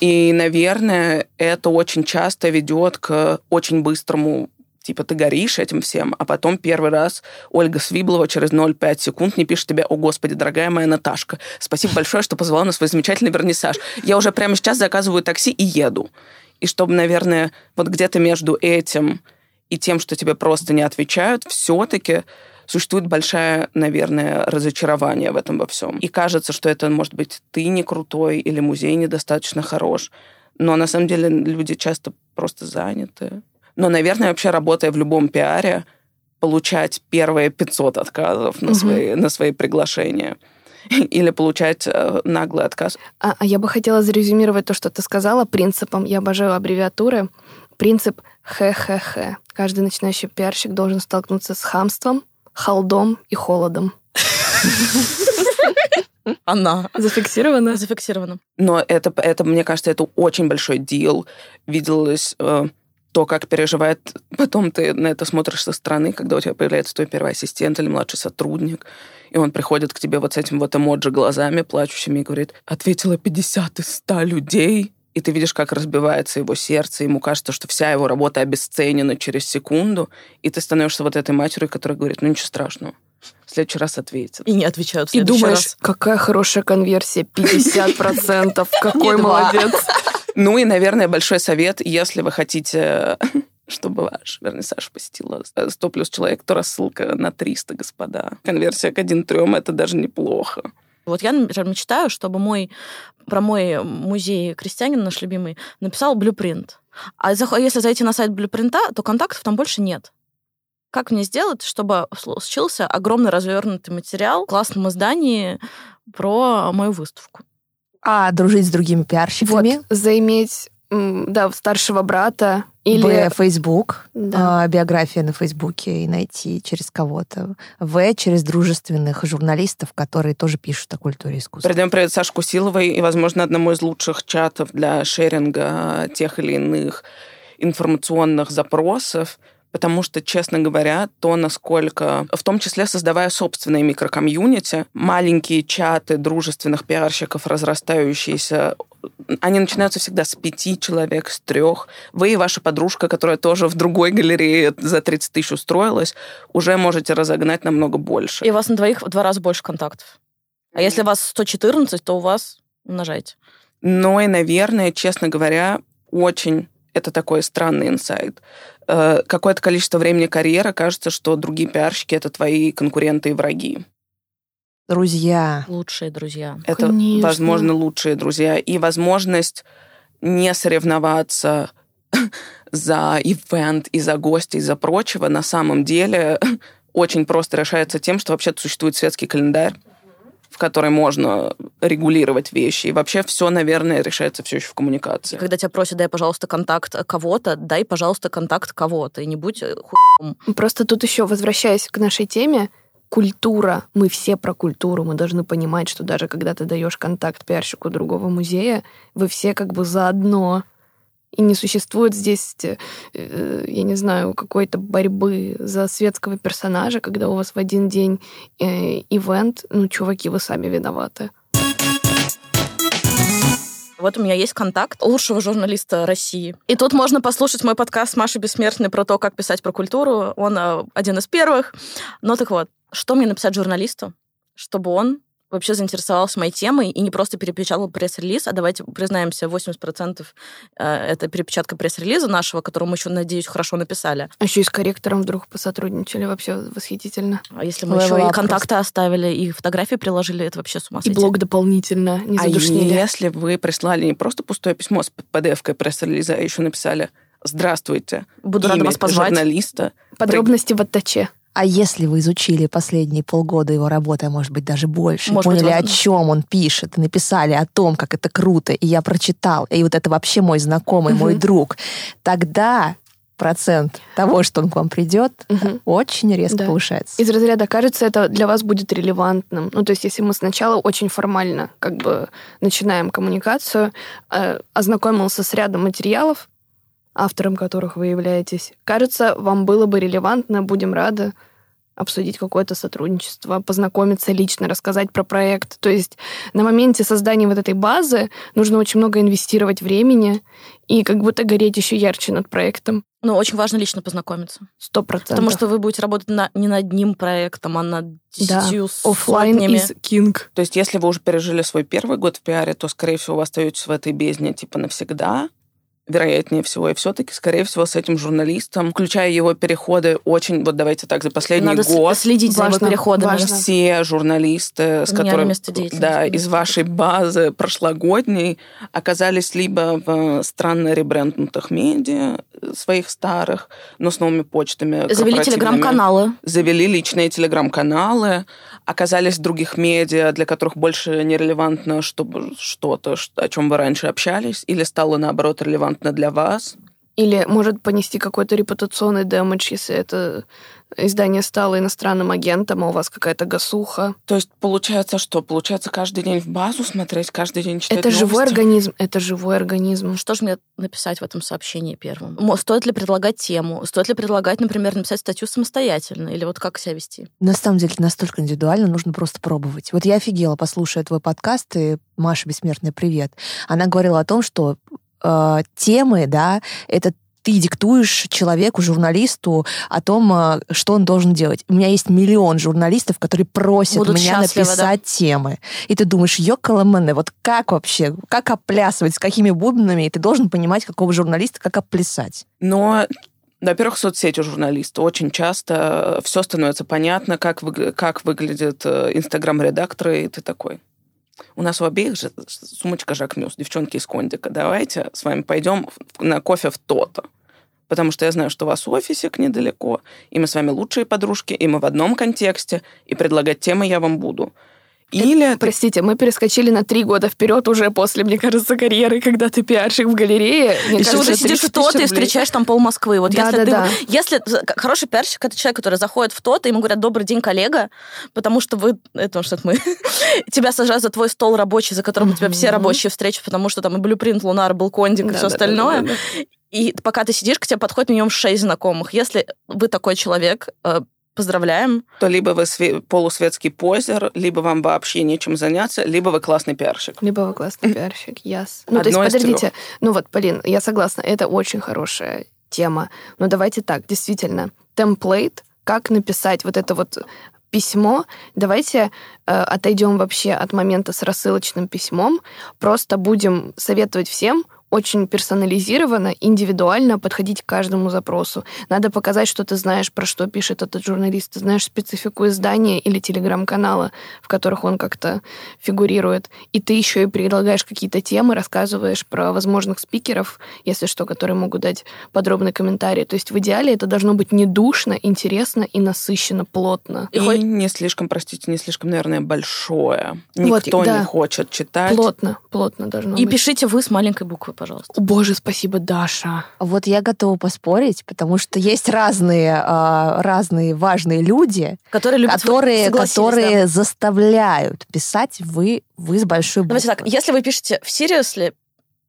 и И, наверное, это очень часто ведет к очень быстрому типа ты горишь этим всем, а потом первый раз Ольга Свиблова через 0,5 секунд не пишет тебе, о господи, дорогая моя Наташка, спасибо большое, что позвала на свой замечательный вернисаж. Я уже прямо сейчас заказываю такси и еду. И чтобы, наверное, вот где-то между этим и тем, что тебе просто не отвечают, все-таки существует большое, наверное, разочарование в этом во всем. И кажется, что это, может быть, ты не крутой или музей недостаточно хорош. Но на самом деле люди часто просто заняты. Но, наверное, вообще работая в любом пиаре, получать первые 500 отказов на, угу. свои, на свои приглашения или получать э, наглый отказ. А, а я бы хотела зарезюмировать то, что ты сказала принципом. Я обожаю аббревиатуры. Принцип ХХХ. Каждый начинающий пиарщик должен столкнуться с хамством, халдом и холодом. Она. Зафиксировано? Зафиксировано. Но это, это, мне кажется, это очень большой дел. Виделось э, то, как переживает... Потом ты на это смотришь со стороны, когда у тебя появляется твой первый ассистент или младший сотрудник, и он приходит к тебе вот с этим вот эмоджи глазами плачущими и говорит, ответила 50 из 100 людей, и ты видишь, как разбивается его сердце, ему кажется, что вся его работа обесценена через секунду, и ты становишься вот этой матерью, которая говорит, ну ничего страшного, в следующий раз ответит. И не отвечают в И думаешь, раз. какая хорошая конверсия, 50%, какой молодец. Ну и, наверное, большой совет, если вы хотите чтобы ваш вернисаж посетила 100 плюс человек, то рассылка на 300, господа. Конверсия к 1 трем это даже неплохо. Вот я, например, мечтаю, чтобы мой про мой музей крестьянин, наш любимый, написал блюпринт. А если зайти на сайт блюпринта, то контактов там больше нет. Как мне сделать, чтобы случился огромный развернутый материал в классном издании про мою выставку? А дружить с другими пиарщиками? Вот, заиметь да, старшего брата или... Б, Facebook, да. а, биография на Фейсбуке и найти через кого-то. В, через дружественных журналистов, которые тоже пишут о культуре искусства. Передаем привет Саше Кусиловой и, возможно, одному из лучших чатов для шеринга тех или иных информационных запросов, потому что, честно говоря, то, насколько, в том числе создавая собственные микрокомьюнити, маленькие чаты дружественных пиарщиков, разрастающиеся, они начинаются всегда с пяти человек, с трех. Вы и ваша подружка, которая тоже в другой галерее за 30 тысяч устроилась, уже можете разогнать намного больше. И у вас на двоих в два раза больше контактов. А если у вас 114, то у вас умножайте. Но и, наверное, честно говоря, очень это такой странный инсайт. Э, какое-то количество времени карьеры кажется, что другие пиарщики — это твои конкуренты и враги. Друзья. Лучшие друзья. Это, Конечно. возможно, лучшие друзья. И возможность не соревноваться за ивент и за гостей, и за прочего на самом деле очень просто решается тем, что вообще существует светский календарь, которой можно регулировать вещи. И вообще все, наверное, решается все еще в коммуникации. Когда тебя просят, дай, пожалуйста, контакт кого-то, дай, пожалуйста, контакт кого-то, и не будь э, хуем. Просто тут еще, возвращаясь к нашей теме, культура, мы все про культуру, мы должны понимать, что даже когда ты даешь контакт пиарщику другого музея, вы все как бы заодно и не существует здесь, э, э, я не знаю, какой-то борьбы за светского персонажа, когда у вас в один день э, ивент, ну, чуваки, вы сами виноваты. Вот у меня есть контакт лучшего журналиста России. И тут можно послушать мой подкаст с Машей Бессмертной про то, как писать про культуру. Он один из первых. Но так вот, что мне написать журналисту, чтобы он вообще заинтересовался моей темой и не просто перепечатал пресс-релиз, а давайте признаемся, 80% э, это перепечатка пресс-релиза нашего, который мы еще, надеюсь, хорошо написали. А еще и с корректором вдруг посотрудничали, вообще восхитительно. А если мы еще и контакты просто. оставили, и фотографии приложили, это вообще с ума сойти. И блог дополнительно, не задушнили. А если вы прислали не просто пустое письмо с PDF-кой пресс-релиза, а еще написали «Здравствуйте, Буду рада вас позвать. журналиста». Подробности в оттаче. А если вы изучили последние полгода его работы, а может быть даже больше, может поняли, быть, о чем он пишет, написали о том, как это круто, и я прочитал, и вот это вообще мой знакомый, мой друг, тогда процент того, что он к вам придет, угу. очень резко да. повышается. Из разряда, кажется, это для вас будет релевантным. Ну, то есть, если мы сначала очень формально как бы начинаем коммуникацию, э, ознакомился с рядом материалов, автором которых вы являетесь. Кажется, вам было бы релевантно, будем рады. обсудить какое-то сотрудничество, познакомиться лично, рассказать про проект. То есть на моменте создания вот этой базы нужно очень много инвестировать времени и как будто гореть еще ярче над проектом. Ну, очень важно лично познакомиться. Сто процентов. Потому что вы будете работать на, не над одним проектом, а над десятью да. Offline is king. То есть, если вы уже пережили свой первый год в пиаре, то, скорее всего, вы остаетесь в этой бездне типа навсегда вероятнее всего, и все-таки, скорее всего, с этим журналистом, включая его переходы, очень, вот давайте так, за последний Надо год... следить Важно, за его переходами. важно. Все журналисты, с которыми, да, из вашей базы прошлогодней оказались либо в странно ребренднутых медиа э, своих старых, но с новыми почтами. Завели телеграм-каналы. завели личные телеграм-каналы, оказались в других медиа, для которых больше нерелевантно чтобы что-то, о чем вы раньше общались, или стало, наоборот, релевантно для вас. Или может понести какой-то репутационный дэмэдж, если это издание стало иностранным агентом, а у вас какая-то гасуха. То есть получается что? Получается каждый день в базу смотреть, каждый день читать Это живой новости? организм, это живой организм. Что же мне написать в этом сообщении первым? Стоит ли предлагать тему? Стоит ли предлагать, например, написать статью самостоятельно? Или вот как себя вести? На самом деле настолько индивидуально, нужно просто пробовать. Вот я офигела, послушая твой подкаст, и Маша Бессмертная, привет. Она говорила о том, что э, темы, да, это ты диктуешь человеку, журналисту о том, э, что он должен делать. У меня есть миллион журналистов, которые просят Будут меня счастливы, да? написать темы. И ты думаешь, ёкаламэне, вот как вообще, как оплясывать, с какими бубнами, и ты должен понимать, какого журналиста, как оплясать. Но во-первых, соцсети журналиста. Очень часто все становится понятно, как, выгля- как выглядят э, инстаграм-редакторы, и ты такой. У нас у обеих же сумочка Жак Мюс, девчонки из Кондика. Давайте с вами пойдем на кофе в то-то. Потому что я знаю, что у вас офисик недалеко, и мы с вами лучшие подружки, и мы в одном контексте, и предлагать темы я вам буду. Или... Простите, мы перескочили на три года вперед уже после, мне кажется, карьеры, когда ты пиарщик в галерее. Мне И ты кажется, уже сидишь 30 в то-то и встречаешь там пол Москвы. Вот Да, если да, ты, да. если хороший пиарщик это человек, который заходит в то-то, ему говорят добрый день, коллега, потому что вы, это что это мы, тебя сажают за твой стол рабочий, за которым у тебя все рабочие встречи, потому что там и блюпринт, лунар, был кондик и все остальное. И пока ты сидишь, к тебе подходит минимум шесть знакомых. Если вы такой человек, э, поздравляем. то либо вы све- полусветский позер, либо вам вообще нечем заняться, либо вы классный пиарщик. Либо вы классный пиарщик, яс. Ну, то есть, Одно подождите. Ну вот, Полин, я согласна, это очень хорошая тема. Но давайте так, действительно, темплейт, как написать вот это вот письмо. Давайте э, отойдем вообще от момента с рассылочным письмом. Просто будем советовать всем очень персонализированно, индивидуально подходить к каждому запросу. Надо показать, что ты знаешь, про что пишет этот журналист, ты знаешь специфику издания или телеграм-канала, в которых он как-то фигурирует. И ты еще и предлагаешь какие-то темы, рассказываешь про возможных спикеров, если что, которые могут дать подробный комментарий. То есть в идеале это должно быть не душно, интересно и насыщенно, плотно. И, И хоть- не слишком, простите, не слишком, наверное, большое. Вот, Никто да. не хочет читать. Плотно, плотно должно И быть. пишите вы с маленькой буквы, пожалуйста. О, боже, спасибо, Даша. Вот я готова поспорить, потому что есть разные, а, разные важные люди, Которые любят... которые, согласились, да. которые заставляют писать вы, вы с большой буквы. Давайте так, если вы пишете в Seriously,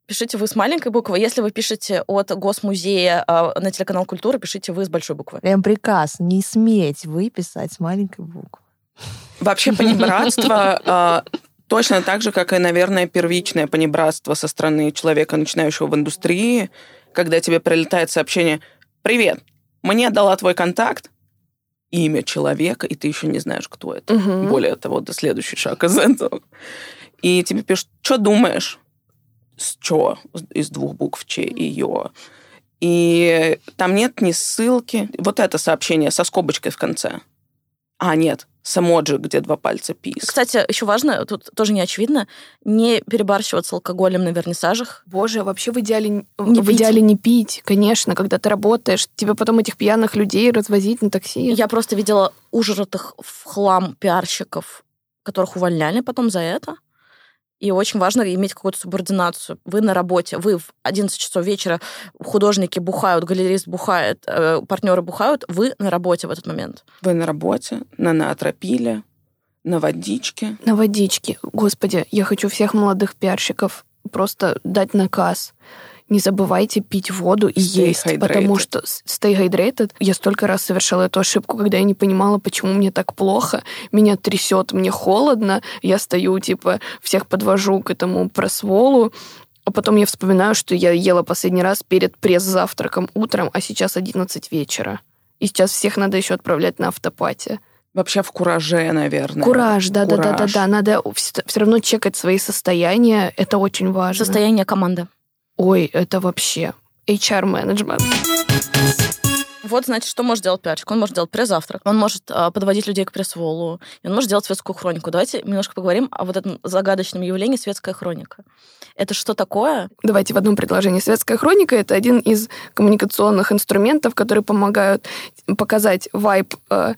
пишите вы с маленькой буквы. Если вы пишете от Госмузея э, на телеканал Культура, пишите вы с большой буквы. Прям приказ, не сметь вы писать с маленькой буквы. Вообще понебратство а, точно так же, как и, наверное, первичное понебратство со стороны человека, начинающего в индустрии, когда тебе прилетает сообщение «Привет, мне дала твой контакт, имя человека, и ты еще не знаешь, кто это. Мгм. Более того, это следующий шаг из этого. И тебе пишут, что думаешь? С чё? Из двух букв Ч и Ё. И там нет ни ссылки. Вот это сообщение со скобочкой в конце. А, нет, с эмоджи, где два пальца пис. Кстати, еще важно, тут тоже не очевидно, не перебарщивать с алкоголем на вернисажах. Боже, вообще в идеале Не в пить. идеале не пить, конечно, когда ты работаешь, тебе потом этих пьяных людей развозить на такси. Я просто видела ужратых в хлам пиарщиков, которых увольняли потом за это. И очень важно иметь какую-то субординацию. Вы на работе, вы в 11 часов вечера, художники бухают, галерист бухает, э, партнеры бухают, вы на работе в этот момент. Вы на работе, на наотропиле, на водичке. На водичке. Господи, я хочу всех молодых пиарщиков просто дать наказ. Не забывайте пить воду и Stay есть, hydrated. потому что stay hydrated. Я столько раз совершала эту ошибку, когда я не понимала, почему мне так плохо, меня трясет, мне холодно, я стою, типа, всех подвожу к этому просволу, а потом я вспоминаю, что я ела последний раз перед пресс-завтраком утром, а сейчас 11 вечера. И сейчас всех надо еще отправлять на автопате. Вообще в кураже, наверное. Кураж, да, да, да, да, да. Надо все равно чекать свои состояния. Это очень важно. Состояние команды. Ой, это вообще HR-менеджмент. Вот, значит, что может делать пиарщик? Он может делать пресс-завтрак, он может а, подводить людей к пресс-волу, он может делать светскую хронику. Давайте немножко поговорим о вот этом загадочном явлении светская хроника. Это что такое? Давайте в одном предложении. Светская хроника — это один из коммуникационных инструментов, которые помогают показать вайб э,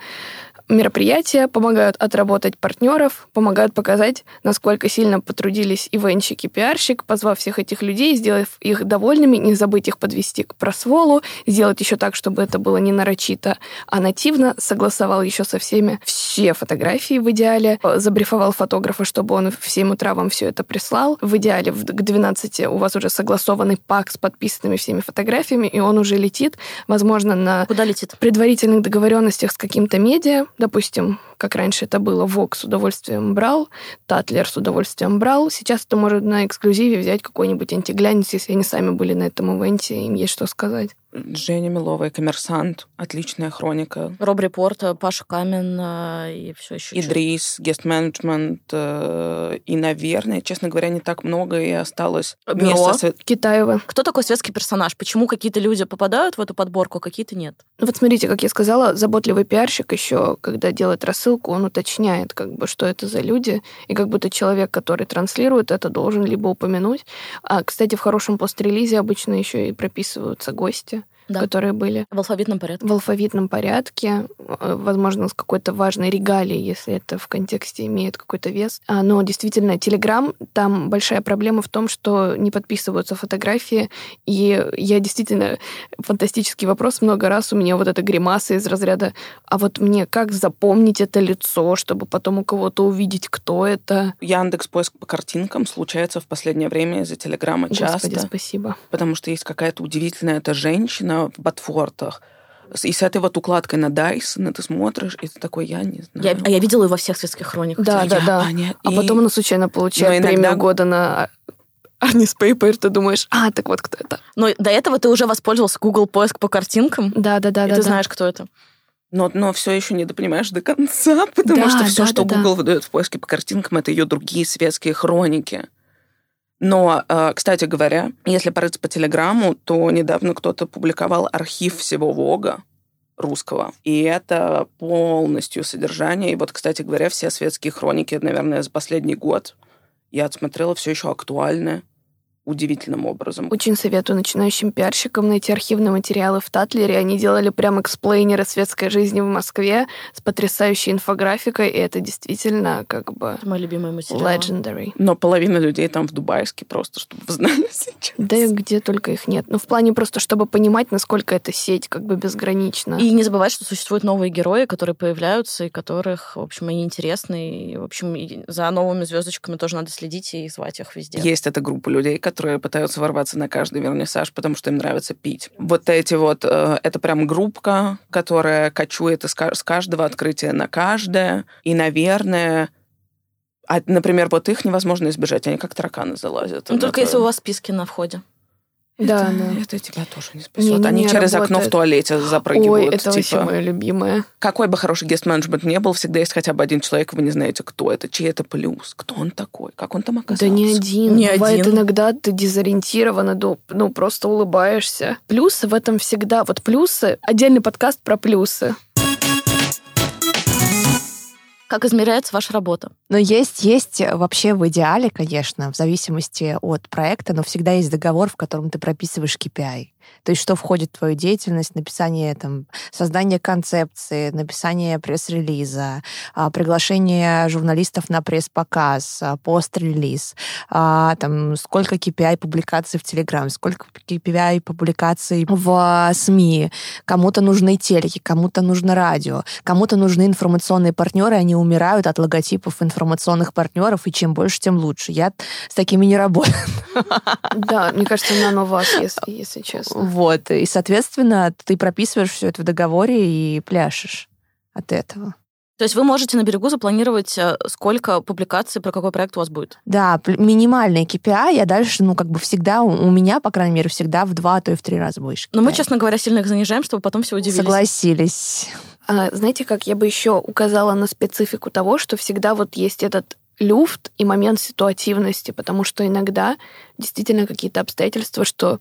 мероприятия, помогают отработать партнеров, помогают показать, насколько сильно потрудились ивенщик и пиарщик, позвав всех этих людей, сделав их довольными, не забыть их подвести к просволу, сделать еще так, чтобы это было не нарочито, а нативно, согласовал еще со всеми все фотографии в идеале, э, забрифовал фотографа, чтобы он в 7 утра вам все это прислал. В идеале к 12 у вас уже согласованный пак с подписанными всеми фотографиями, и он уже летит, возможно, на Куда летит? предварительных договоренностях с каким-то медиа, допустим, как раньше это было, Vogue с удовольствием брал, Татлер с удовольствием брал, сейчас это может на эксклюзиве взять какой-нибудь антиглянец, если они сами были на этом ивенте, им есть что сказать. Женя Миловая, коммерсант, отличная хроника. Роб Репорт, Паша Камен а, и все еще. Идрис, гест-менеджмент. э, И, наверное, честно говоря, не так много и осталось Бюро. свет- Китаева. Кто такой светский персонаж? Почему какие-то люди попадают в эту подборку, а какие-то нет? Ну Вот смотрите, как я сказала, заботливый пиарщик еще, когда делает рассылку, он уточняет, как бы, что это за люди, и как будто человек, который транслирует это, должен либо упомянуть. А, кстати, в хорошем пост-релизе обычно еще и прописываются гости, Да. которые были В алфавитном порядке. в алфавитном порядке, э, возможно, с какой-то важной регалией, если это в контексте имеет какой-то вес. А, Но действительно, Телеграм, там большая проблема в том, что не подписываются фотографии, и я действительно... Фантастический вопрос много раз у меня вот эта гримаса из разряда «А вот мне как запомнить это лицо, чтобы потом у кого-то увидить, кто это?» Яндекс поиск по картинкам случается в последнее время из-за Телеграма часто. Господи, спасибо. потому что есть какая-то удивительная эта женщина в ботфортах. И с этой вот укладкой на Дайсон, и ты смотришь, и ты такой, я не знаю. Я, а я видела ее во всех светских хрониках. Да, да, Я- да. Аня, А и- потом она случайно получает Но иногда- премию года на Арнис Пейпер, ты думаешь, а, так вот кто это. Но до этого ты уже воспользовался Google поиск по картинкам, Да, да, да, и да. ты да. знаешь, кто это. Но, но все еще не допонимаешь до конца, потому Да, что все, да, что да, да. Google выдает в поиске по картинкам, это ее другие светские хроники. Но, э, кстати говоря, если порыться по Телеграмму, то недавно кто-то публиковал архив всего Вога русского. И это полностью содержание. И вот, кстати говоря, все светские хроники, наверное, за последний год я отсмотрела все еще актуальны удивительным образом. Очень советую начинающим пиарщикам найти архивные материалы в Татлере. Они делали прям эксплейнеры светской жизни в Москве с потрясающей инфографикой, и это действительно как бы Это мой любимый материал. legendary. Но половина людей там в Дубайске просто, чтобы вы знали сейчас. Да и где только их нет. Ну, в плане просто, чтобы понимать, насколько эта сеть как бы безгранична. И не забывать, что существуют новые герои, которые появляются, и которых, в общем, они интересны. И, в общем, и за новыми звездочками тоже надо следить и звать их везде. Есть эта группа людей, которые пытаются ворваться на каждый вернисаж, потому что им нравится пить. Вот эти вот, э, это прям группка, которая кочует с каждого открытия на каждое. И, наверное, а, например, вот их невозможно избежать, они как тараканы залазят. Ну, только твоё- если у вас списки на входе. Да, это, да. это тебя тоже не спасет. Не-не-не, Они через окно в работает. туалете Ой, запрыгивают. это вообще типа, мое любимое. Какой бы хороший гест-менеджмент не был, всегда есть хотя бы один человек, вы не знаете, кто это, чей это плюс, кто он такой, как он там оказался. Да не один. Не Бывает один. иногда ты дезориентирована, ну, ну, просто улыбаешься. Плюсы в этом всегда. Вот плюсы. Отдельный подкаст про плюсы. Как измеряется ваша работа? Но есть, есть вообще в идеале, конечно, в зависимости от проекта, но всегда есть договор, в котором ты прописываешь KPI. То есть что входит в твою деятельность, написание, там, создание концепции, написание пресс-релиза, а, приглашение журналистов на пресс-показ, а, пост-релиз, а, там, сколько KPI публикаций в Телеграм, сколько KPI публикаций в СМИ, кому-то нужны телеки, кому-то нужно радио, кому-то нужны информационные партнеры, они умирают от логотипов информационных партнеров, и чем больше, тем лучше. Я с такими не работаю. Да, мне кажется, на вас, если, если честно. Вот. И, соответственно, ты прописываешь все это в договоре и пляшешь от этого. То есть вы можете на берегу запланировать, э, сколько публикаций про какой проект у вас будет? Да, минимальный KPI, а дальше, ну, как бы всегда, у меня, по крайней мере, всегда в два, а то и в три раза больше. Но мы, честно говоря, сильно их занижаем, чтобы потом все удивились. Согласились. А, знаете, как я бы еще указала на специфику того, что всегда вот есть этот люфт и момент ситуативности, потому что иногда действительно какие-то обстоятельства, что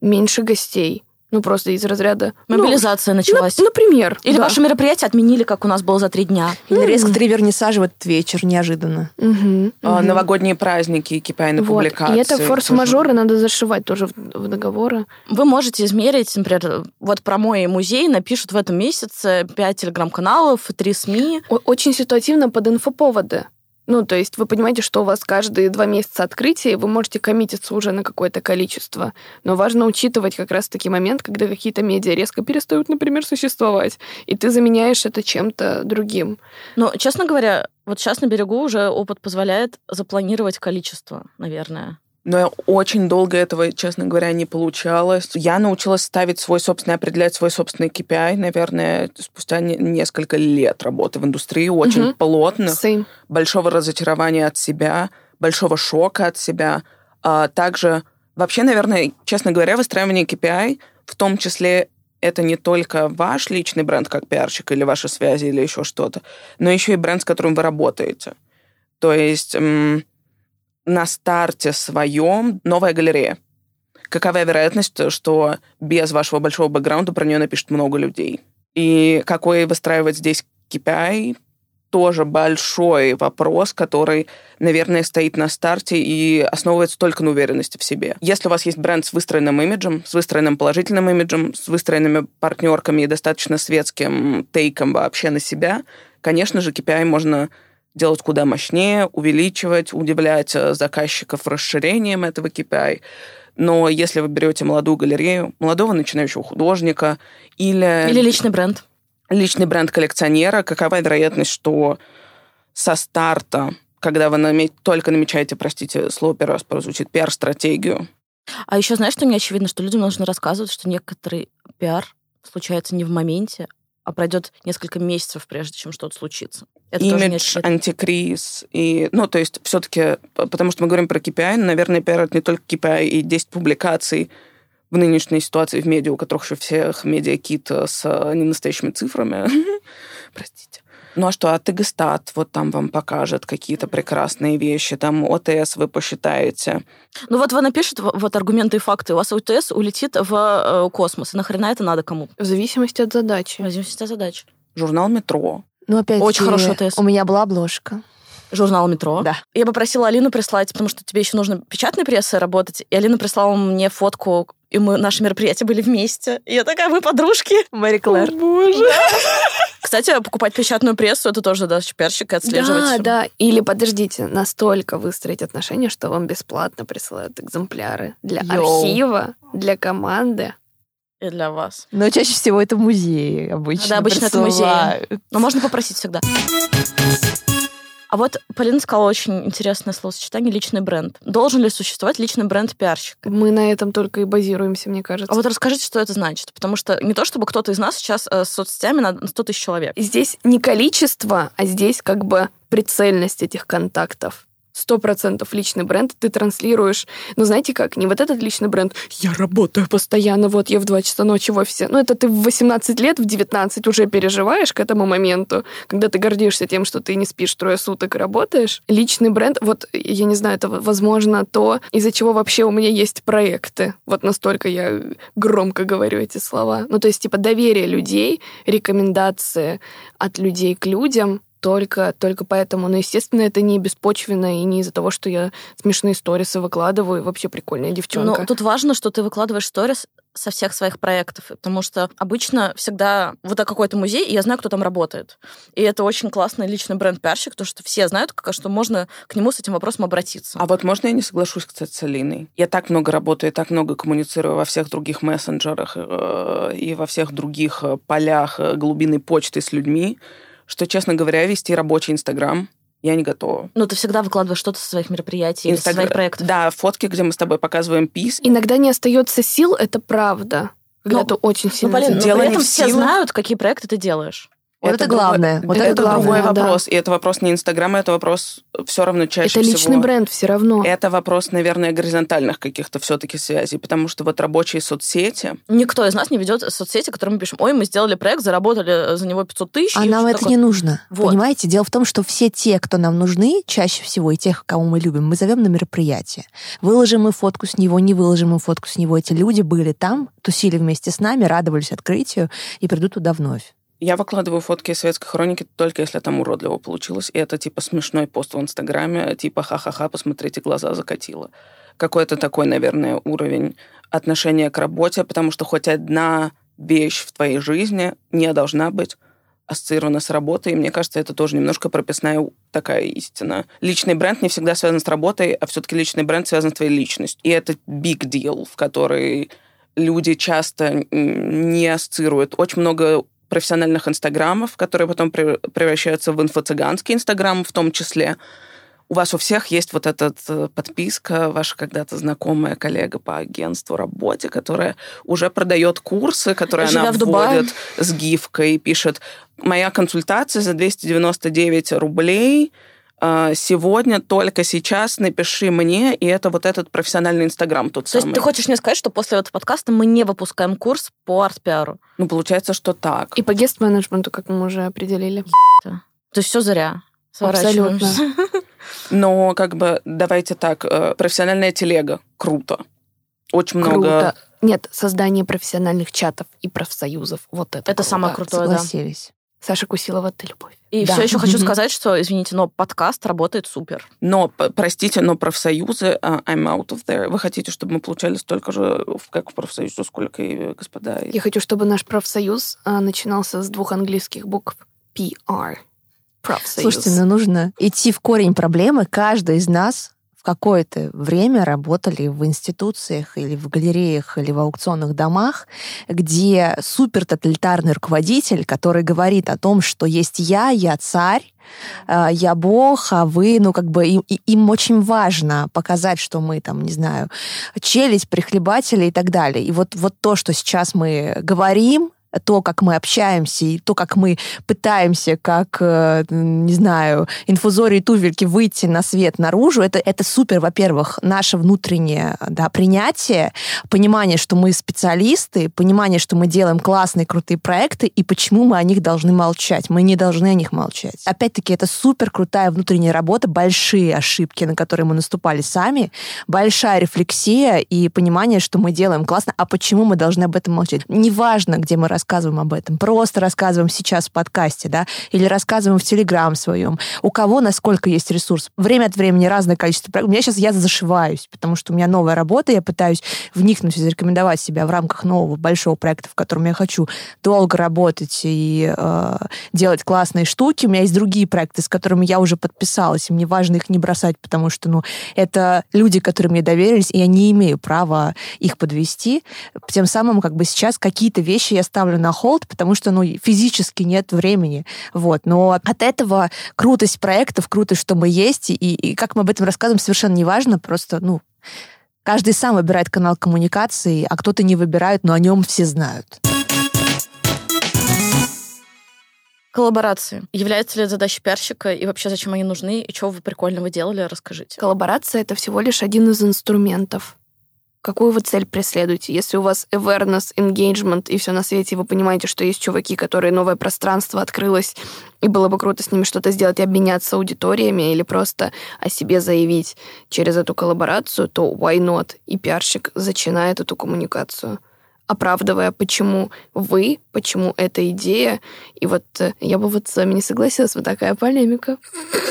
меньше гостей, ну, просто из разряда... Мобилизация ну, началась. На, например. Или да. ваше мероприятие отменили, как у нас было за три дня. Или резко три вернисажа в этот вечер, неожиданно. Угу, угу. Новогодние праздники, на вот. публикации. И это форс-мажоры надо зашивать тоже в, в договоры. Вы можете измерить, например, вот про мой музей напишут в этом месяце 5 телеграм-каналов, 3 СМИ. Очень ситуативно под инфоповоды. Ну, то есть вы понимаете, что у вас каждые два месяца открытия, и вы можете коммититься уже на какое-то количество. Но важно учитывать как раз-таки момент, когда какие-то медиа резко перестают, например, существовать, и ты заменяешь это чем-то другим. Но, честно говоря, вот сейчас на берегу уже опыт позволяет запланировать количество, наверное. Но очень долго этого, честно говоря, не получалось. Я научилась ставить свой собственный, определять свой собственный KPI, наверное, спустя несколько лет работы в индустрии, очень угу. плотных, Same. большого разочарования от себя, большого шока от себя. А также, вообще, наверное, честно говоря, выстраивание KPI, в том числе это не только ваш личный бренд как пиарщик или ваши связи или еще что-то, но еще и бренд, с которым вы работаете. То есть на старте своем новая галерея. Какова вероятность, что без вашего большого бэкграунда про нее напишет много людей? И какой выстраивать здесь KPI, тоже большой вопрос, который, наверное, стоит на старте и основывается только на уверенности в себе. Если у вас есть бренд с выстроенным имиджем, с выстроенным положительным имиджем, с выстроенными партнерками и достаточно светским тейком вообще на себя, конечно же, KPI можно делать куда мощнее, увеличивать, удивлять э, заказчиков расширением этого KPI. Но если вы берете молодую галерею, молодого начинающего художника или... Или личный бренд. Личный бренд коллекционера, какова вероятность, что со старта, когда вы только намечаете, простите, слово первый раз прозвучит, пиар-стратегию. А еще знаешь, что не очевидно, что людям нужно рассказывать, что некоторый пиар случается не в моменте, а пройдет несколько месяцев, прежде чем что-то случится. Это Имидж, антикриз. И, ну, то есть все-таки, потому что мы говорим про KPI, наверное, пиар это не только KPI и 10 публикаций в нынешней ситуации в медиа, у которых еще всех медиакит с ненастоящими цифрами. Простите. Ну а что, а Тегестат вот там вам покажет какие-то прекрасные вещи, там ОТС вы посчитаете. Ну вот вы напишете вот аргументы и факты, у вас ОТС улетит в э, космос, и нахрена это надо кому? В зависимости от задачи. В зависимости от задачи. Журнал «Метро». Ну, опять Очень хороший ОТС. У меня была обложка. Журнал «Метро». Да. Я попросила Алину прислать, потому что тебе еще нужно печатной прессой работать. И Алина прислала мне фотку, и мы, наши мероприятия были вместе. И я такая, мы подружки. Мэри Клэр. О, боже. Кстати, покупать печатную прессу, это тоже задача пиарщика отслеживать. Да, да. Или, подождите, настолько выстроить отношения, что вам бесплатно присылают экземпляры для Йоу. архива, для команды. И для вас. Но чаще всего это музеи обычно. Да, обычно присылают. это музеи. Но можно попросить всегда. А вот Полина сказала очень интересное словосочетание «личный бренд». Должен ли существовать личный бренд пиарщика? Мы на этом только и базируемся, мне кажется. А вот расскажите, что это значит. Потому что не то, чтобы кто-то из нас сейчас э, с соцсетями на 100 тысяч человек. Здесь не количество, а здесь как бы прицельность этих контактов сто процентов личный бренд ты транслируешь. Но знаете как, не вот этот личный бренд «я работаю постоянно, вот я в 2 часа ночи в офисе». Ну, это ты в 18 лет, в 19 уже переживаешь к этому моменту, когда ты гордишься тем, что ты не спишь трое суток и работаешь. Личный бренд, вот, я не знаю, это, возможно, то, из-за чего вообще у меня есть проекты. Вот настолько я громко говорю эти слова. Ну, то есть, типа, доверие людей, рекомендации от людей к людям, только, только поэтому. Но, естественно, это не беспочвенно и не из-за того, что я смешные сторисы выкладываю, и вообще прикольная девчонка. Но тут важно, что ты выкладываешь сторис со всех своих проектов, потому что обычно всегда вот какой-то музей, и я знаю, кто там работает. И это очень классный личный бренд-пиарщик, то, что все знают, как, что можно к нему с этим вопросом обратиться. А вот можно я не соглашусь, кстати, с Алиной? Я так много работаю, так много коммуницирую во всех других мессенджерах э, и во всех других э, полях э, глубины почты с людьми, что, честно говоря, вести рабочий Инстаграм я не готова. Ну, ты всегда выкладываешь что-то со своих мероприятий, Инстагр... со своих проектов. Да, фотки, где мы с тобой показываем пис. Иногда не остается сил, это правда. Когда ну, ты очень сильно... Ну, блин, но при этом все знают, какие проекты ты делаешь. Вот это, это главное. Вот это, это главное, другой да. вопрос. И это вопрос не Инстаграма, это вопрос все равно чаще это всего... Это личный бренд все равно. Это вопрос, наверное, горизонтальных каких-то все-таки связей, потому что вот рабочие соцсети... Никто из нас не ведет соцсети, которые мы пишем, ой, мы сделали проект, заработали за него 500 тысяч. А нам это такое. не нужно. Вот. Понимаете? Дело в том, что все те, кто нам нужны, чаще всего, и тех, кого мы любим, мы зовем на мероприятие. Выложим мы фотку с него, не выложим мы фотку с него. Эти люди были там, тусили вместе с нами, радовались открытию и придут туда вновь. Я выкладываю фотки советской хроники только если там уродливо получилось. И это типа смешной пост в Инстаграме, типа ха-ха-ха, посмотрите, глаза закатило. Какой-то такой, наверное, уровень отношения к работе, потому что хоть одна вещь в твоей жизни не должна быть ассоциирована с работой, и мне кажется, это тоже немножко прописная такая истина. Личный бренд не всегда связан с работой, а все-таки личный бренд связан с твоей личностью. И это big deal, в который люди часто не ассоциируют. Очень много профессиональных инстаграмов, которые потом превращаются в инфо-цыганский инстаграм в том числе. У вас у всех есть вот эта э, подписка, ваша когда-то знакомая коллега по агентству работе, которая уже продает курсы, которые Живя она вводит с гифкой, пишет «Моя консультация за 299 рублей», сегодня, только сейчас напиши мне, и это вот этот профессиональный Инстаграм тот То самый. есть ты хочешь мне сказать, что после этого подкаста мы не выпускаем курс по арт-пиару? Ну, получается, что так. И по гест-менеджменту, как мы уже определили. То есть все зря. Абсолютно. Но как бы давайте так, э, профессиональная телега круто. Очень круто. много. Нет, создание профессиональных чатов и профсоюзов. Вот это. Это круто. самое крутое, Согласились. Саша Кусилова, ты любовь. И да. все еще хочу сказать, что, извините, но подкаст работает супер. Но, простите, но профсоюзы, uh, I'm out of there. Вы хотите, чтобы мы получали столько же, как в профсоюзе, сколько и господа? Я хочу, чтобы наш профсоюз uh, начинался с двух английских букв. PR. Профсоюз. Слушайте, ну нужно идти в корень проблемы. Каждый из нас в какое-то время работали в институциях или в галереях или в аукционных домах, где супертоталитарный руководитель, который говорит о том, что есть я, я царь, э, я бог, а вы, ну, как бы им, им очень важно показать, что мы там, не знаю, челюсть, прихлебатели и так далее. И вот, вот то, что сейчас мы говорим, то, как мы общаемся, и то, как мы пытаемся, как, э, не знаю, инфузории туфельки выйти на свет наружу, это, это супер, во-первых, наше внутреннее да, принятие, понимание, что мы специалисты, понимание, что мы делаем классные, крутые проекты, и почему мы о них должны молчать. Мы не должны о них молчать. Опять-таки, это супер крутая внутренняя работа, большие ошибки, на которые мы наступали сами, большая рефлексия и понимание, что мы делаем классно, а почему мы должны об этом молчать. Неважно, где мы рассказываем об этом, просто рассказываем сейчас в подкасте, да, или рассказываем в Телеграм своем. У кого насколько есть ресурс. Время от времени разное количество. У меня сейчас я зашиваюсь, потому что у меня новая работа, я пытаюсь вникнуть и зарекомендовать себя в рамках нового большого проекта, в котором я хочу долго работать и э, делать классные штуки. У меня есть другие проекты, с которыми я уже подписалась, и мне важно их не бросать, потому что, ну, это люди, которые мне доверились, и я не имею права их подвести. Тем самым, как бы сейчас какие-то вещи я ставлю ставлю на холд, потому что, ну, физически нет времени. Вот. Но от этого крутость проектов, крутость, что мы есть, и, и как мы об этом рассказываем, совершенно не важно. Просто, ну, каждый сам выбирает канал коммуникации, а кто-то не выбирает, но о нем все знают. Коллаборации. Является ли это задачей пиарщика и вообще зачем они нужны и что вы прикольного делали, расскажите. Коллаборация — это всего лишь один из инструментов какую вы цель преследуете. Если у вас awareness, engagement и все на свете, вы понимаете, что есть чуваки, которые новое пространство открылось, и было бы круто с ними что-то сделать, обменяться аудиториями или просто о себе заявить через эту коллаборацию, то why not? И пиарщик начинает эту коммуникацию. Оправдывая, почему вы, почему эта идея. И вот э, я бы вот с вами не согласилась, вот такая полемика.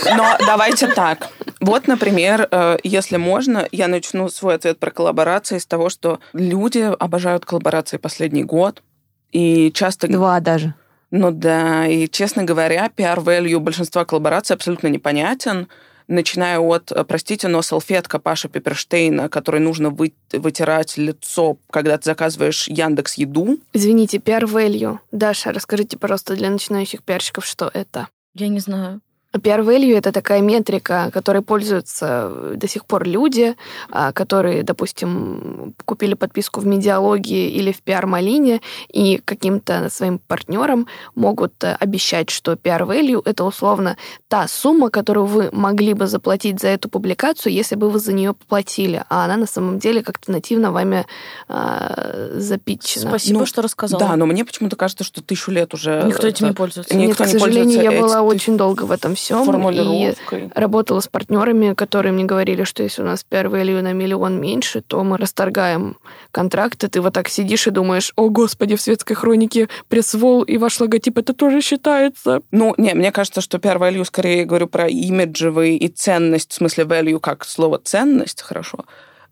Но давайте так. Вот, например, э, если можно, я начну свой ответ про коллаборации с того, что люди обожают коллаборации последний год. И часто... Два даже. Ну да, и, честно говоря, PR-value большинства коллабораций абсолютно непонятен начиная от, э, простите, но салфетка Паша Пепперштейна, которой нужно вы, вытирать лицо, когда ты заказываешь Яндекс Еду. Извините, PR value. Даша, расскажите, пожалуйста, для начинающих пиарщиков, что это? Я не знаю. PR value — это такая метрика, которой пользуются до сих пор люди, а, которые, допустим, купили подписку в медиалогии или в PR-малине и каким-то своим партнерам могут э, обещать, что PR value — это условно та сумма, которую вы могли бы заплатить за эту публикацию, если бы вы за нее поплатили, а она на самом деле как-то нативно вами а, запитчена. Спасибо, ну, что рассказала. Да, но мне почему-то кажется, что тысячу лет уже... Никто этим не пользуется. Нет, Никто к не сожалению, я была этим. очень долго в этом всем. И работала с партнерами, которые мне говорили, что если у нас PR value на миллион меньше, то мы расторгаем контракты. Ты вот так сидишь и думаешь, о, господи, в светской хронике пресс-вол и ваш логотип, это тоже считается. Ну, не, мне кажется, что PR value, скорее говорю про имиджевый и ценность, в смысле value как слово ценность, хорошо.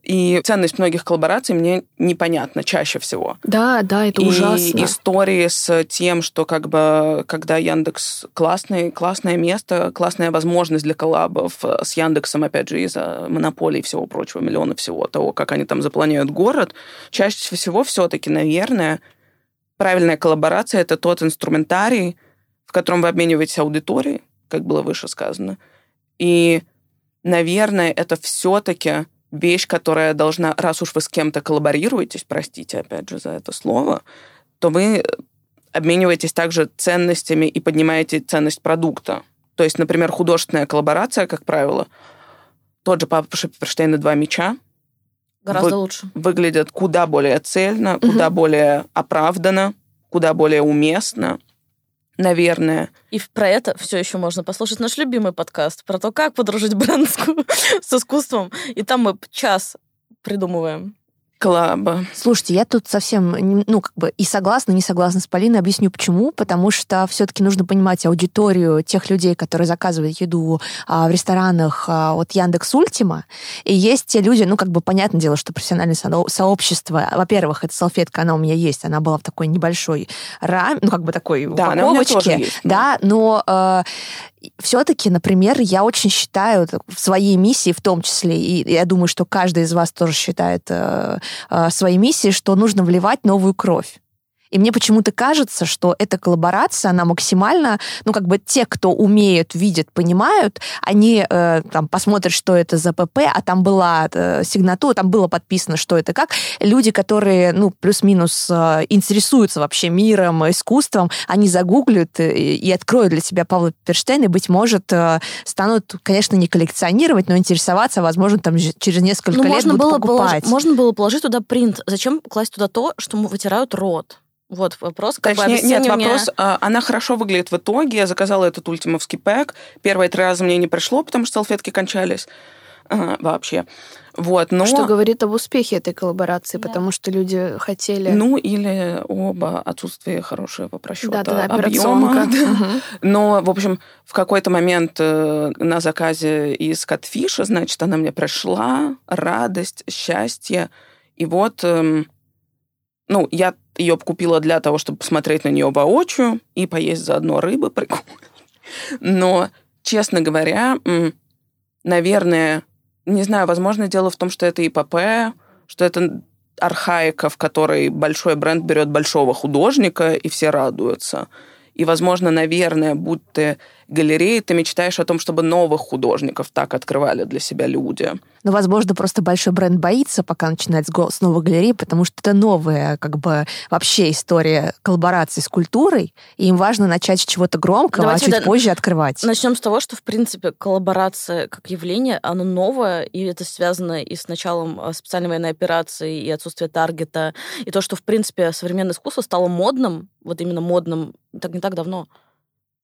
И ценность многих коллабораций мне непонятна чаще всего. Да, да, это и ужасно. истории с тем, что как бы когда Яндекс классный, классное место, классная возможность для коллабов с Яндексом, опять же, из-за монополии и всего прочего, миллиона всего того, как они там запланируют город, чаще всего все-таки, наверное, правильная коллаборация это тот инструментарий, в котором вы обмениваетесь аудиторией, как было выше сказано. И, наверное, это все-таки вещь, которая должна, раз уж вы с кем-то коллаборируетесь, простите опять же за это слово, то вы обмениваетесь также ценностями и поднимаете ценность продукта. То есть, например, художественная коллаборация, как правило, тот же Папа Шепперштейн и два меча Гораздо вы- лучше. выглядят куда более цельно, куда более оправданно, куда более уместно, наверное. И про это все еще можно послушать наш любимый подкаст про то, как подружить бренд с искусством. И там мы час придумываем. Коллаба. Слушайте, я тут совсем, ну, как бы и согласна, не согласна с Полиной. Объясню, почему. Потому что все-таки нужно понимать аудиторию тех людей, которые заказывают еду а, в ресторанах а, от Яндекс Ультима. И есть те люди, ну, как бы, понятное дело, что профессиональное со- сообщество, во-первых, эта салфетка, она у меня есть, она была в такой небольшой раме, ну, как бы такой Да, упаковочке. есть. Да, но все-таки, например, я очень считаю в своей миссии, в том числе, и я думаю, что каждый из вас тоже считает э, э, своей миссией, что нужно вливать новую кровь. И мне почему-то кажется, что эта коллаборация, она максимально, ну, как бы те, кто умеют, видят, понимают, они э, там посмотрят, что это за ПП, а там была э, сигнатура, там было подписано, что это как. Люди, которые, ну, плюс-минус э, интересуются вообще миром, искусством, они загуглят э, и откроют для себя Павла Перштейна, и, быть может, э, станут, конечно, не коллекционировать, но интересоваться, возможно, там через несколько Ну, лет можно будут было, покупать. полож- можно было положить туда принт. Зачем класть туда то, что вытирают рот? Вот вопрос. Как бы Точнее, нет, обесценивание- вопрос, а, она хорошо выглядит в итоге. Я заказала этот ультимовский пэк. Первые три раза мне не пришло, потому что салфетки кончались а, вообще. Вот, но... Что говорит об успехе этой коллаборации, Да. потому что люди хотели... Ну, или оба отсутствие хорошего просчета да-да-да, объема. операционка. Мгм. Но, в общем, в какой-то момент э, на заказе из Катфиша, значит, она мне пришла, радость, счастье. И вот, эм, ну, я ее купила для того, чтобы посмотреть на нее воочию и поесть заодно рыбы. Прикольно. Но, честно говоря, наверное, не знаю, возможно, дело в том, что это ИПП, что это архаика, в которой большой бренд берет большого художника, и все радуются. И, возможно, наверное, будь ты галереей, ты мечтаешь о том, чтобы новых художников так открывали для себя люди. Но, возможно, просто большой бренд боится, пока начинает с новой галереи, потому что это новая, как бы, вообще история коллаборации с культурой, и им важно начать с чего-то громкого, Давайте а чуть да- позже открывать. Начнем с того, что, в принципе, коллаборация как явление, оно новое, и это связано и с началом э, специальной военной операции, и отсутствие таргета, и то, что, в принципе, современное искусство стало модным, вот именно модным, так не так давно.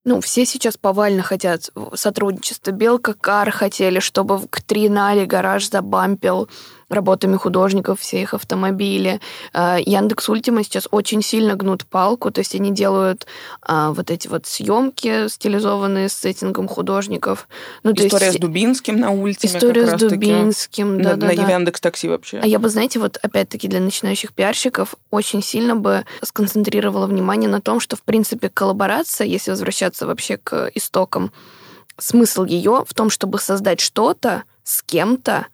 Ну, все сейчас повально хотят сотрудничества. Белка Кар хотели, чтобы к Тринале гараж забампил работами художников, все их автомобили. А, Яндекс Ультима сейчас очень сильно гнут палку, то есть они делают а, вот эти вот съемки стилизованные с сеттингом художников. Ну, то История есть, с Дубинским на Ультиме История с. Дубинским, На, да-да-да. на Яндекс Такси вообще. А я бы, знаете, вот опять-таки для начинающих пиарщиков очень сильно бы сконцентрировала внимание на том, что, в принципе, коллаборация, если возвращаться вообще к истокам, смысл ее в том, чтобы создать что-то с кем-то,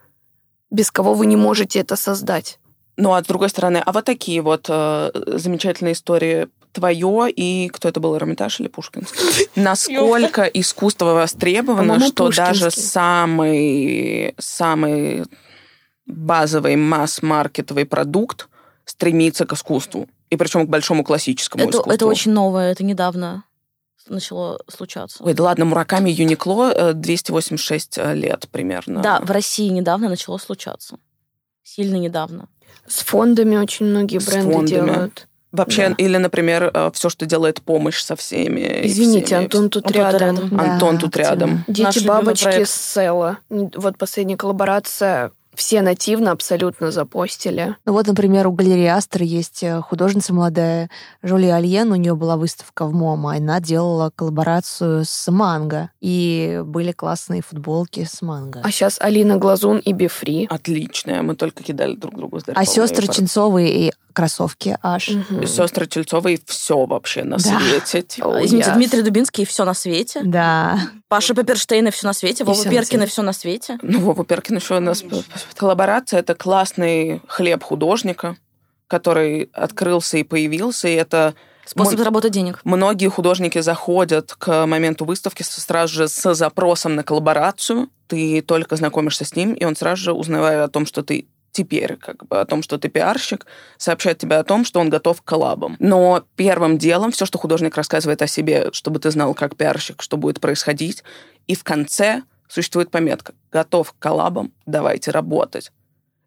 без кого вы не можете это создать. Ну, а с другой стороны, а вот такие вот э, замечательные истории твое и кто это был, Эрмитаж или Пушкинский? Насколько искусство востребовано, что даже самый, самый базовый масс-маркетовый продукт стремится к искусству. И причем к большому классическому Это, искусству. это очень новое, это недавно начало случаться. Ой, да ладно, Мураками Юникло э, 286 лет примерно. Да, в России недавно начало случаться. Сильно недавно. С фондами очень многие бренды фондами. делают. Вообще, Да. или, например, все, что делает помощь со всеми. Извините, всеми. Антон тут Он рядом. рядом. Антон тут рядом. Дети Наш бабочки с Села. Вот последняя коллаборация. Все нативно абсолютно запостили. Ну вот, например, у галереи Астр есть э, художница молодая Жюли Альен, у нее была выставка в МОМА, и она делала коллаборацию с Манго, и были классные футболки с Манго. А сейчас Алина Глазун и Бифри. Отличная. Мы только кидали друг другу А сестры Ченцовые и кроссовки аж. Мгм. Сестры Чельцовой все вообще на Да. свете. типа. О, Извините, яс. Дмитрий Дубинский все на свете. Да. Паша Пепперштейн и все на свете. Вова Перкин и все на свете. Ну, Вова Перкин еще у нас... Коллаборация — это классный хлеб художника, который открылся и появился, и это Способ Мон- заработать денег. Многие художники заходят к моменту выставки сразу же с запросом на коллаборацию. Ты только знакомишься с ним, и он сразу же, узнавая о том, что ты теперь, как бы о том, что ты пиарщик, сообщает тебе о том, что он готов к коллабам. Но первым делом все, что художник рассказывает о себе, чтобы ты знал, как пиарщик, что будет происходить. И в конце существует пометка «Готов к коллабам, давайте работать».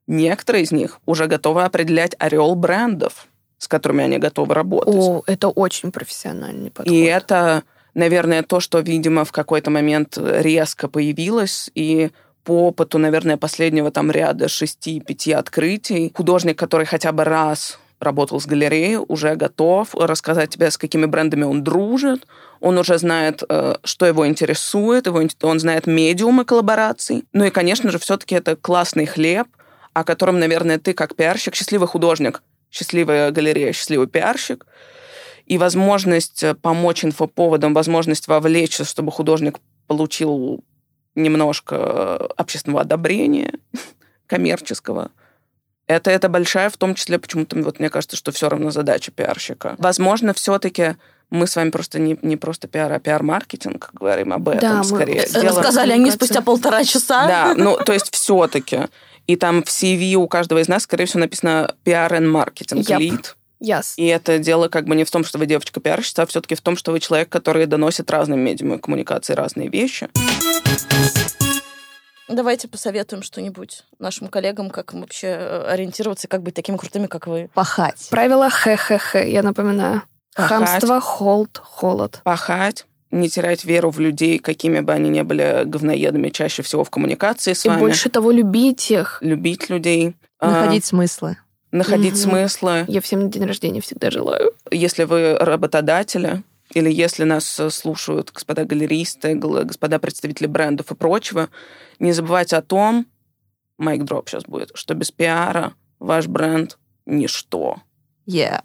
Некоторые из них уже готовы определять орел брендов, с которыми они готовы работать. О, это очень профессиональный подход. И это, наверное, то, что, видимо, в какой-то момент резко появилось, и по опыту, наверное, последнего там ряда шести-пяти открытий, художник, который хотя бы раз работал с галереей, уже готов рассказать тебе, с какими брендами он дружит, он уже знает, э, что его интересует, его, он знает медиумы коллабораций. Ну и, конечно же, все-таки это классный хлеб, о котором, наверное, ты как пиарщик, счастливый художник, счастливая галерея, счастливый пиарщик, и возможность э, помочь инфоповодам, возможность вовлечься, чтобы художник получил немножко э, общественного одобрения коммерческого. Это, это большая, в том числе, почему-то, вот мне кажется, что все равно задача пиарщика. Возможно, все-таки мы с вами просто не, не просто пиар, а пиар-маркетинг говорим об этом Да, мы скорее. это Дело- Рассказали они спустя полтора часа. Да, ну, то есть все-таки. И там в CV у каждого из нас, скорее всего, написано PR and маркетинг Яп. Яс. И это дело как бы не в том, что вы девочка пиарщица, а все-таки в том, что вы человек, который доносит разным медиумам коммуникации разные вещи. Давайте посоветуем что-нибудь нашим коллегам, как им вообще э, ориентироваться, как быть такими крутыми, как вы. Пахать. Правило ХХХ, я напоминаю. Пахать. Хамство, холд, холод. Пахать, не терять веру в людей, какими бы они ни были говноедами, чаще всего в коммуникации с И вами. больше того, любить их. Любить людей. а, Находить смыслы. Находить Мгм. смыслы. Я всем на день рождения всегда желаю. Если вы работодатели, или если нас э, слушают господа галеристы, господа представители брендов и прочего, не забывайте о том, майк дроп сейчас будет, что без пиара ваш бренд – ничто. Yeah.